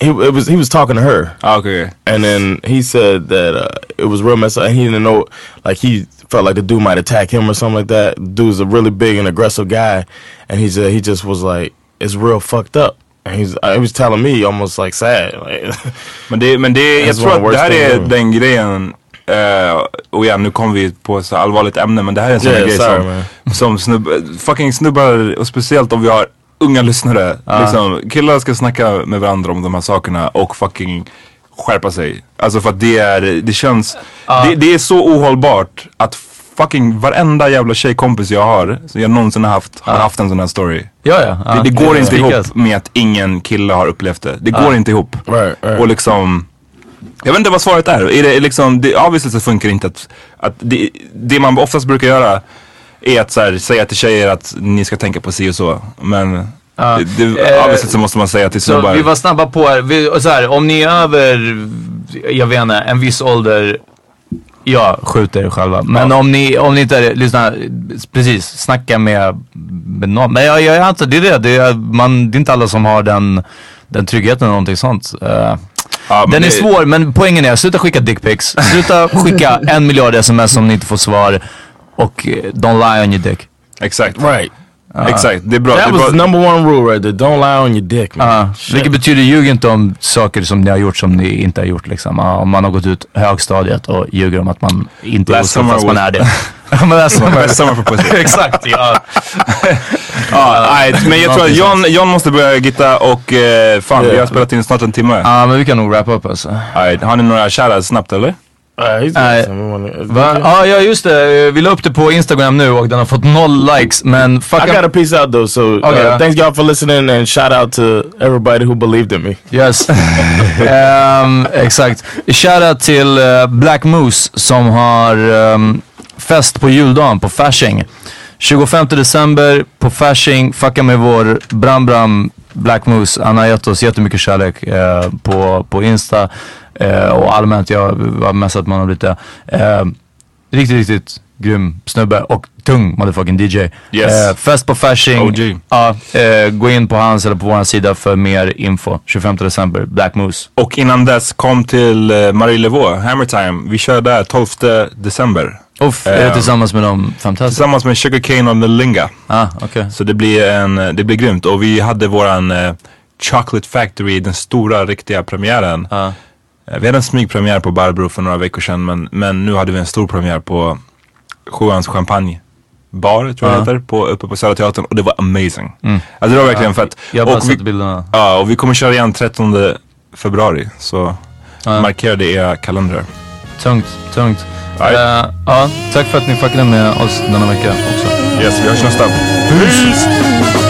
he it was he was talking to her, okay. and then he said that uh, it was real messed up, and he didn't know like he felt like the dude might attack him or something like that. Dude's a really big and aggressive guy, and he said he just was like it's real fucked up. And he's uh, he was telling me almost like sad, like Men det, men det, jag tror att det här är den grejen. Uh, och igen, nu kommer vi på så allvarligt ämne men det här är en sån Yeah, grej sorry, som, man. som snubb, fucking snubbar och speciellt om vi har unga lyssnare. Liksom, killar ska snacka med varandra om de här sakerna och fucking skärpa sig. Alltså för att det är, det känns, det, det är så ohållbart att fucking varenda jävla tjejkompis jag har, som jag någonsin har haft, har haft en sån här story. Ja, ja. Det, det går inte ihop med att ingen kille har upplevt det. Det går inte ihop. right, right. Och liksom jag vet inte vad svaret är. är det liksom, det, obviously så funkar det inte att, att det, det man oftast brukar göra är att så här, säga till tjejer att ni ska tänka på si och så. Men det, det, Eh, så måste man säga till Så snubbar. vi var snabba på här. Vi, så här, om ni är över, jag vet inte, en viss ålder. Ja, skjut er själva. Men om, ni, om ni inte är, lyssna, precis, snacka med, med någon. Men jag, jag antar, det är det. Det är, man, det är inte alla som har den, den tryggheten eller någonting sånt. Ja, men den är det- svår, men poängen är, sluta skicka dickpics. Sluta skicka en miljard sms som ni inte får svar. Och eh, don't lie on your dick. Exakt. right. Exakt. Det är bra. That det är was bra. the number one rule right there. Don't lie on your dick, man. Ja, vilket betyder ljug inte om saker som ni har gjort som ni inte har gjort liksom. Ja, om man har gått ut högstadiet och ljuger om att man inte är Last summer fast man är det. Ja, men last summer. Best summer for pussy. Exakt, ja. Ja, nej, men jag tror att John, John måste börja gitta och eh, fan vi har spelat in snart en timme. Ja, men vi kan nog wrappa upp alltså. Alright, har ni några shoutouts snabbt eller? Uh, Nej. Ja, ja just det. Vi la upp det på Instagram nu och den har fått noll likes. Men fuck I got a peace out though, so uh, Okay, yeah. thanks y'all for listening and shout out to everybody who believed in me. Yes. Ehm, exakt. Shoutout till eh, Black Moose som har ehm, fest på juldagen på Fasching. 25 december på Fasching. Fucka med vår Bram Bram Black Moose. Han har gett oss jättemycket kärlek eh, på, på Insta. Eh, och allmänt, jag har messat med honom lite. Eh, riktigt, riktigt grym snubbe och tung motherfucking DJ. Yes. Eh, fest på Fasching. OG. Ja, eh, gå in på hans eller på vår sida för mer info. 25 december, Black Moose. Och innan dess kom till eh, Marie Levaux, Hammer Time. Vi kör där 12 december. Det Eh, tillsammans med de fantastiska? Tillsammans med Sugarcane och Melinga. Ah, okej. Så det blir, en, det blir grymt. Och vi hade våran eh, Chocolate Factory, den stora riktiga premiären. Ja. Eh, Vi hade en smygpremiär på Barbro för några veckor sedan men, men nu hade vi en stor premiär på Sjuans Champagne bar, tror jag Ja. det heter, på, uppe på Södra Teatern och det var amazing. Mm. Alltså det var verkligen Ja, fett. jag har bara och sett bilderna. Ja, och vi kommer köra igen 13 februari. Så Ja. markera det i era kalendrar. Tungt, tungt. Eh, ja, tack för att ni fuckade med oss denna vecka också. Yes, vi hörs nästa. Peace!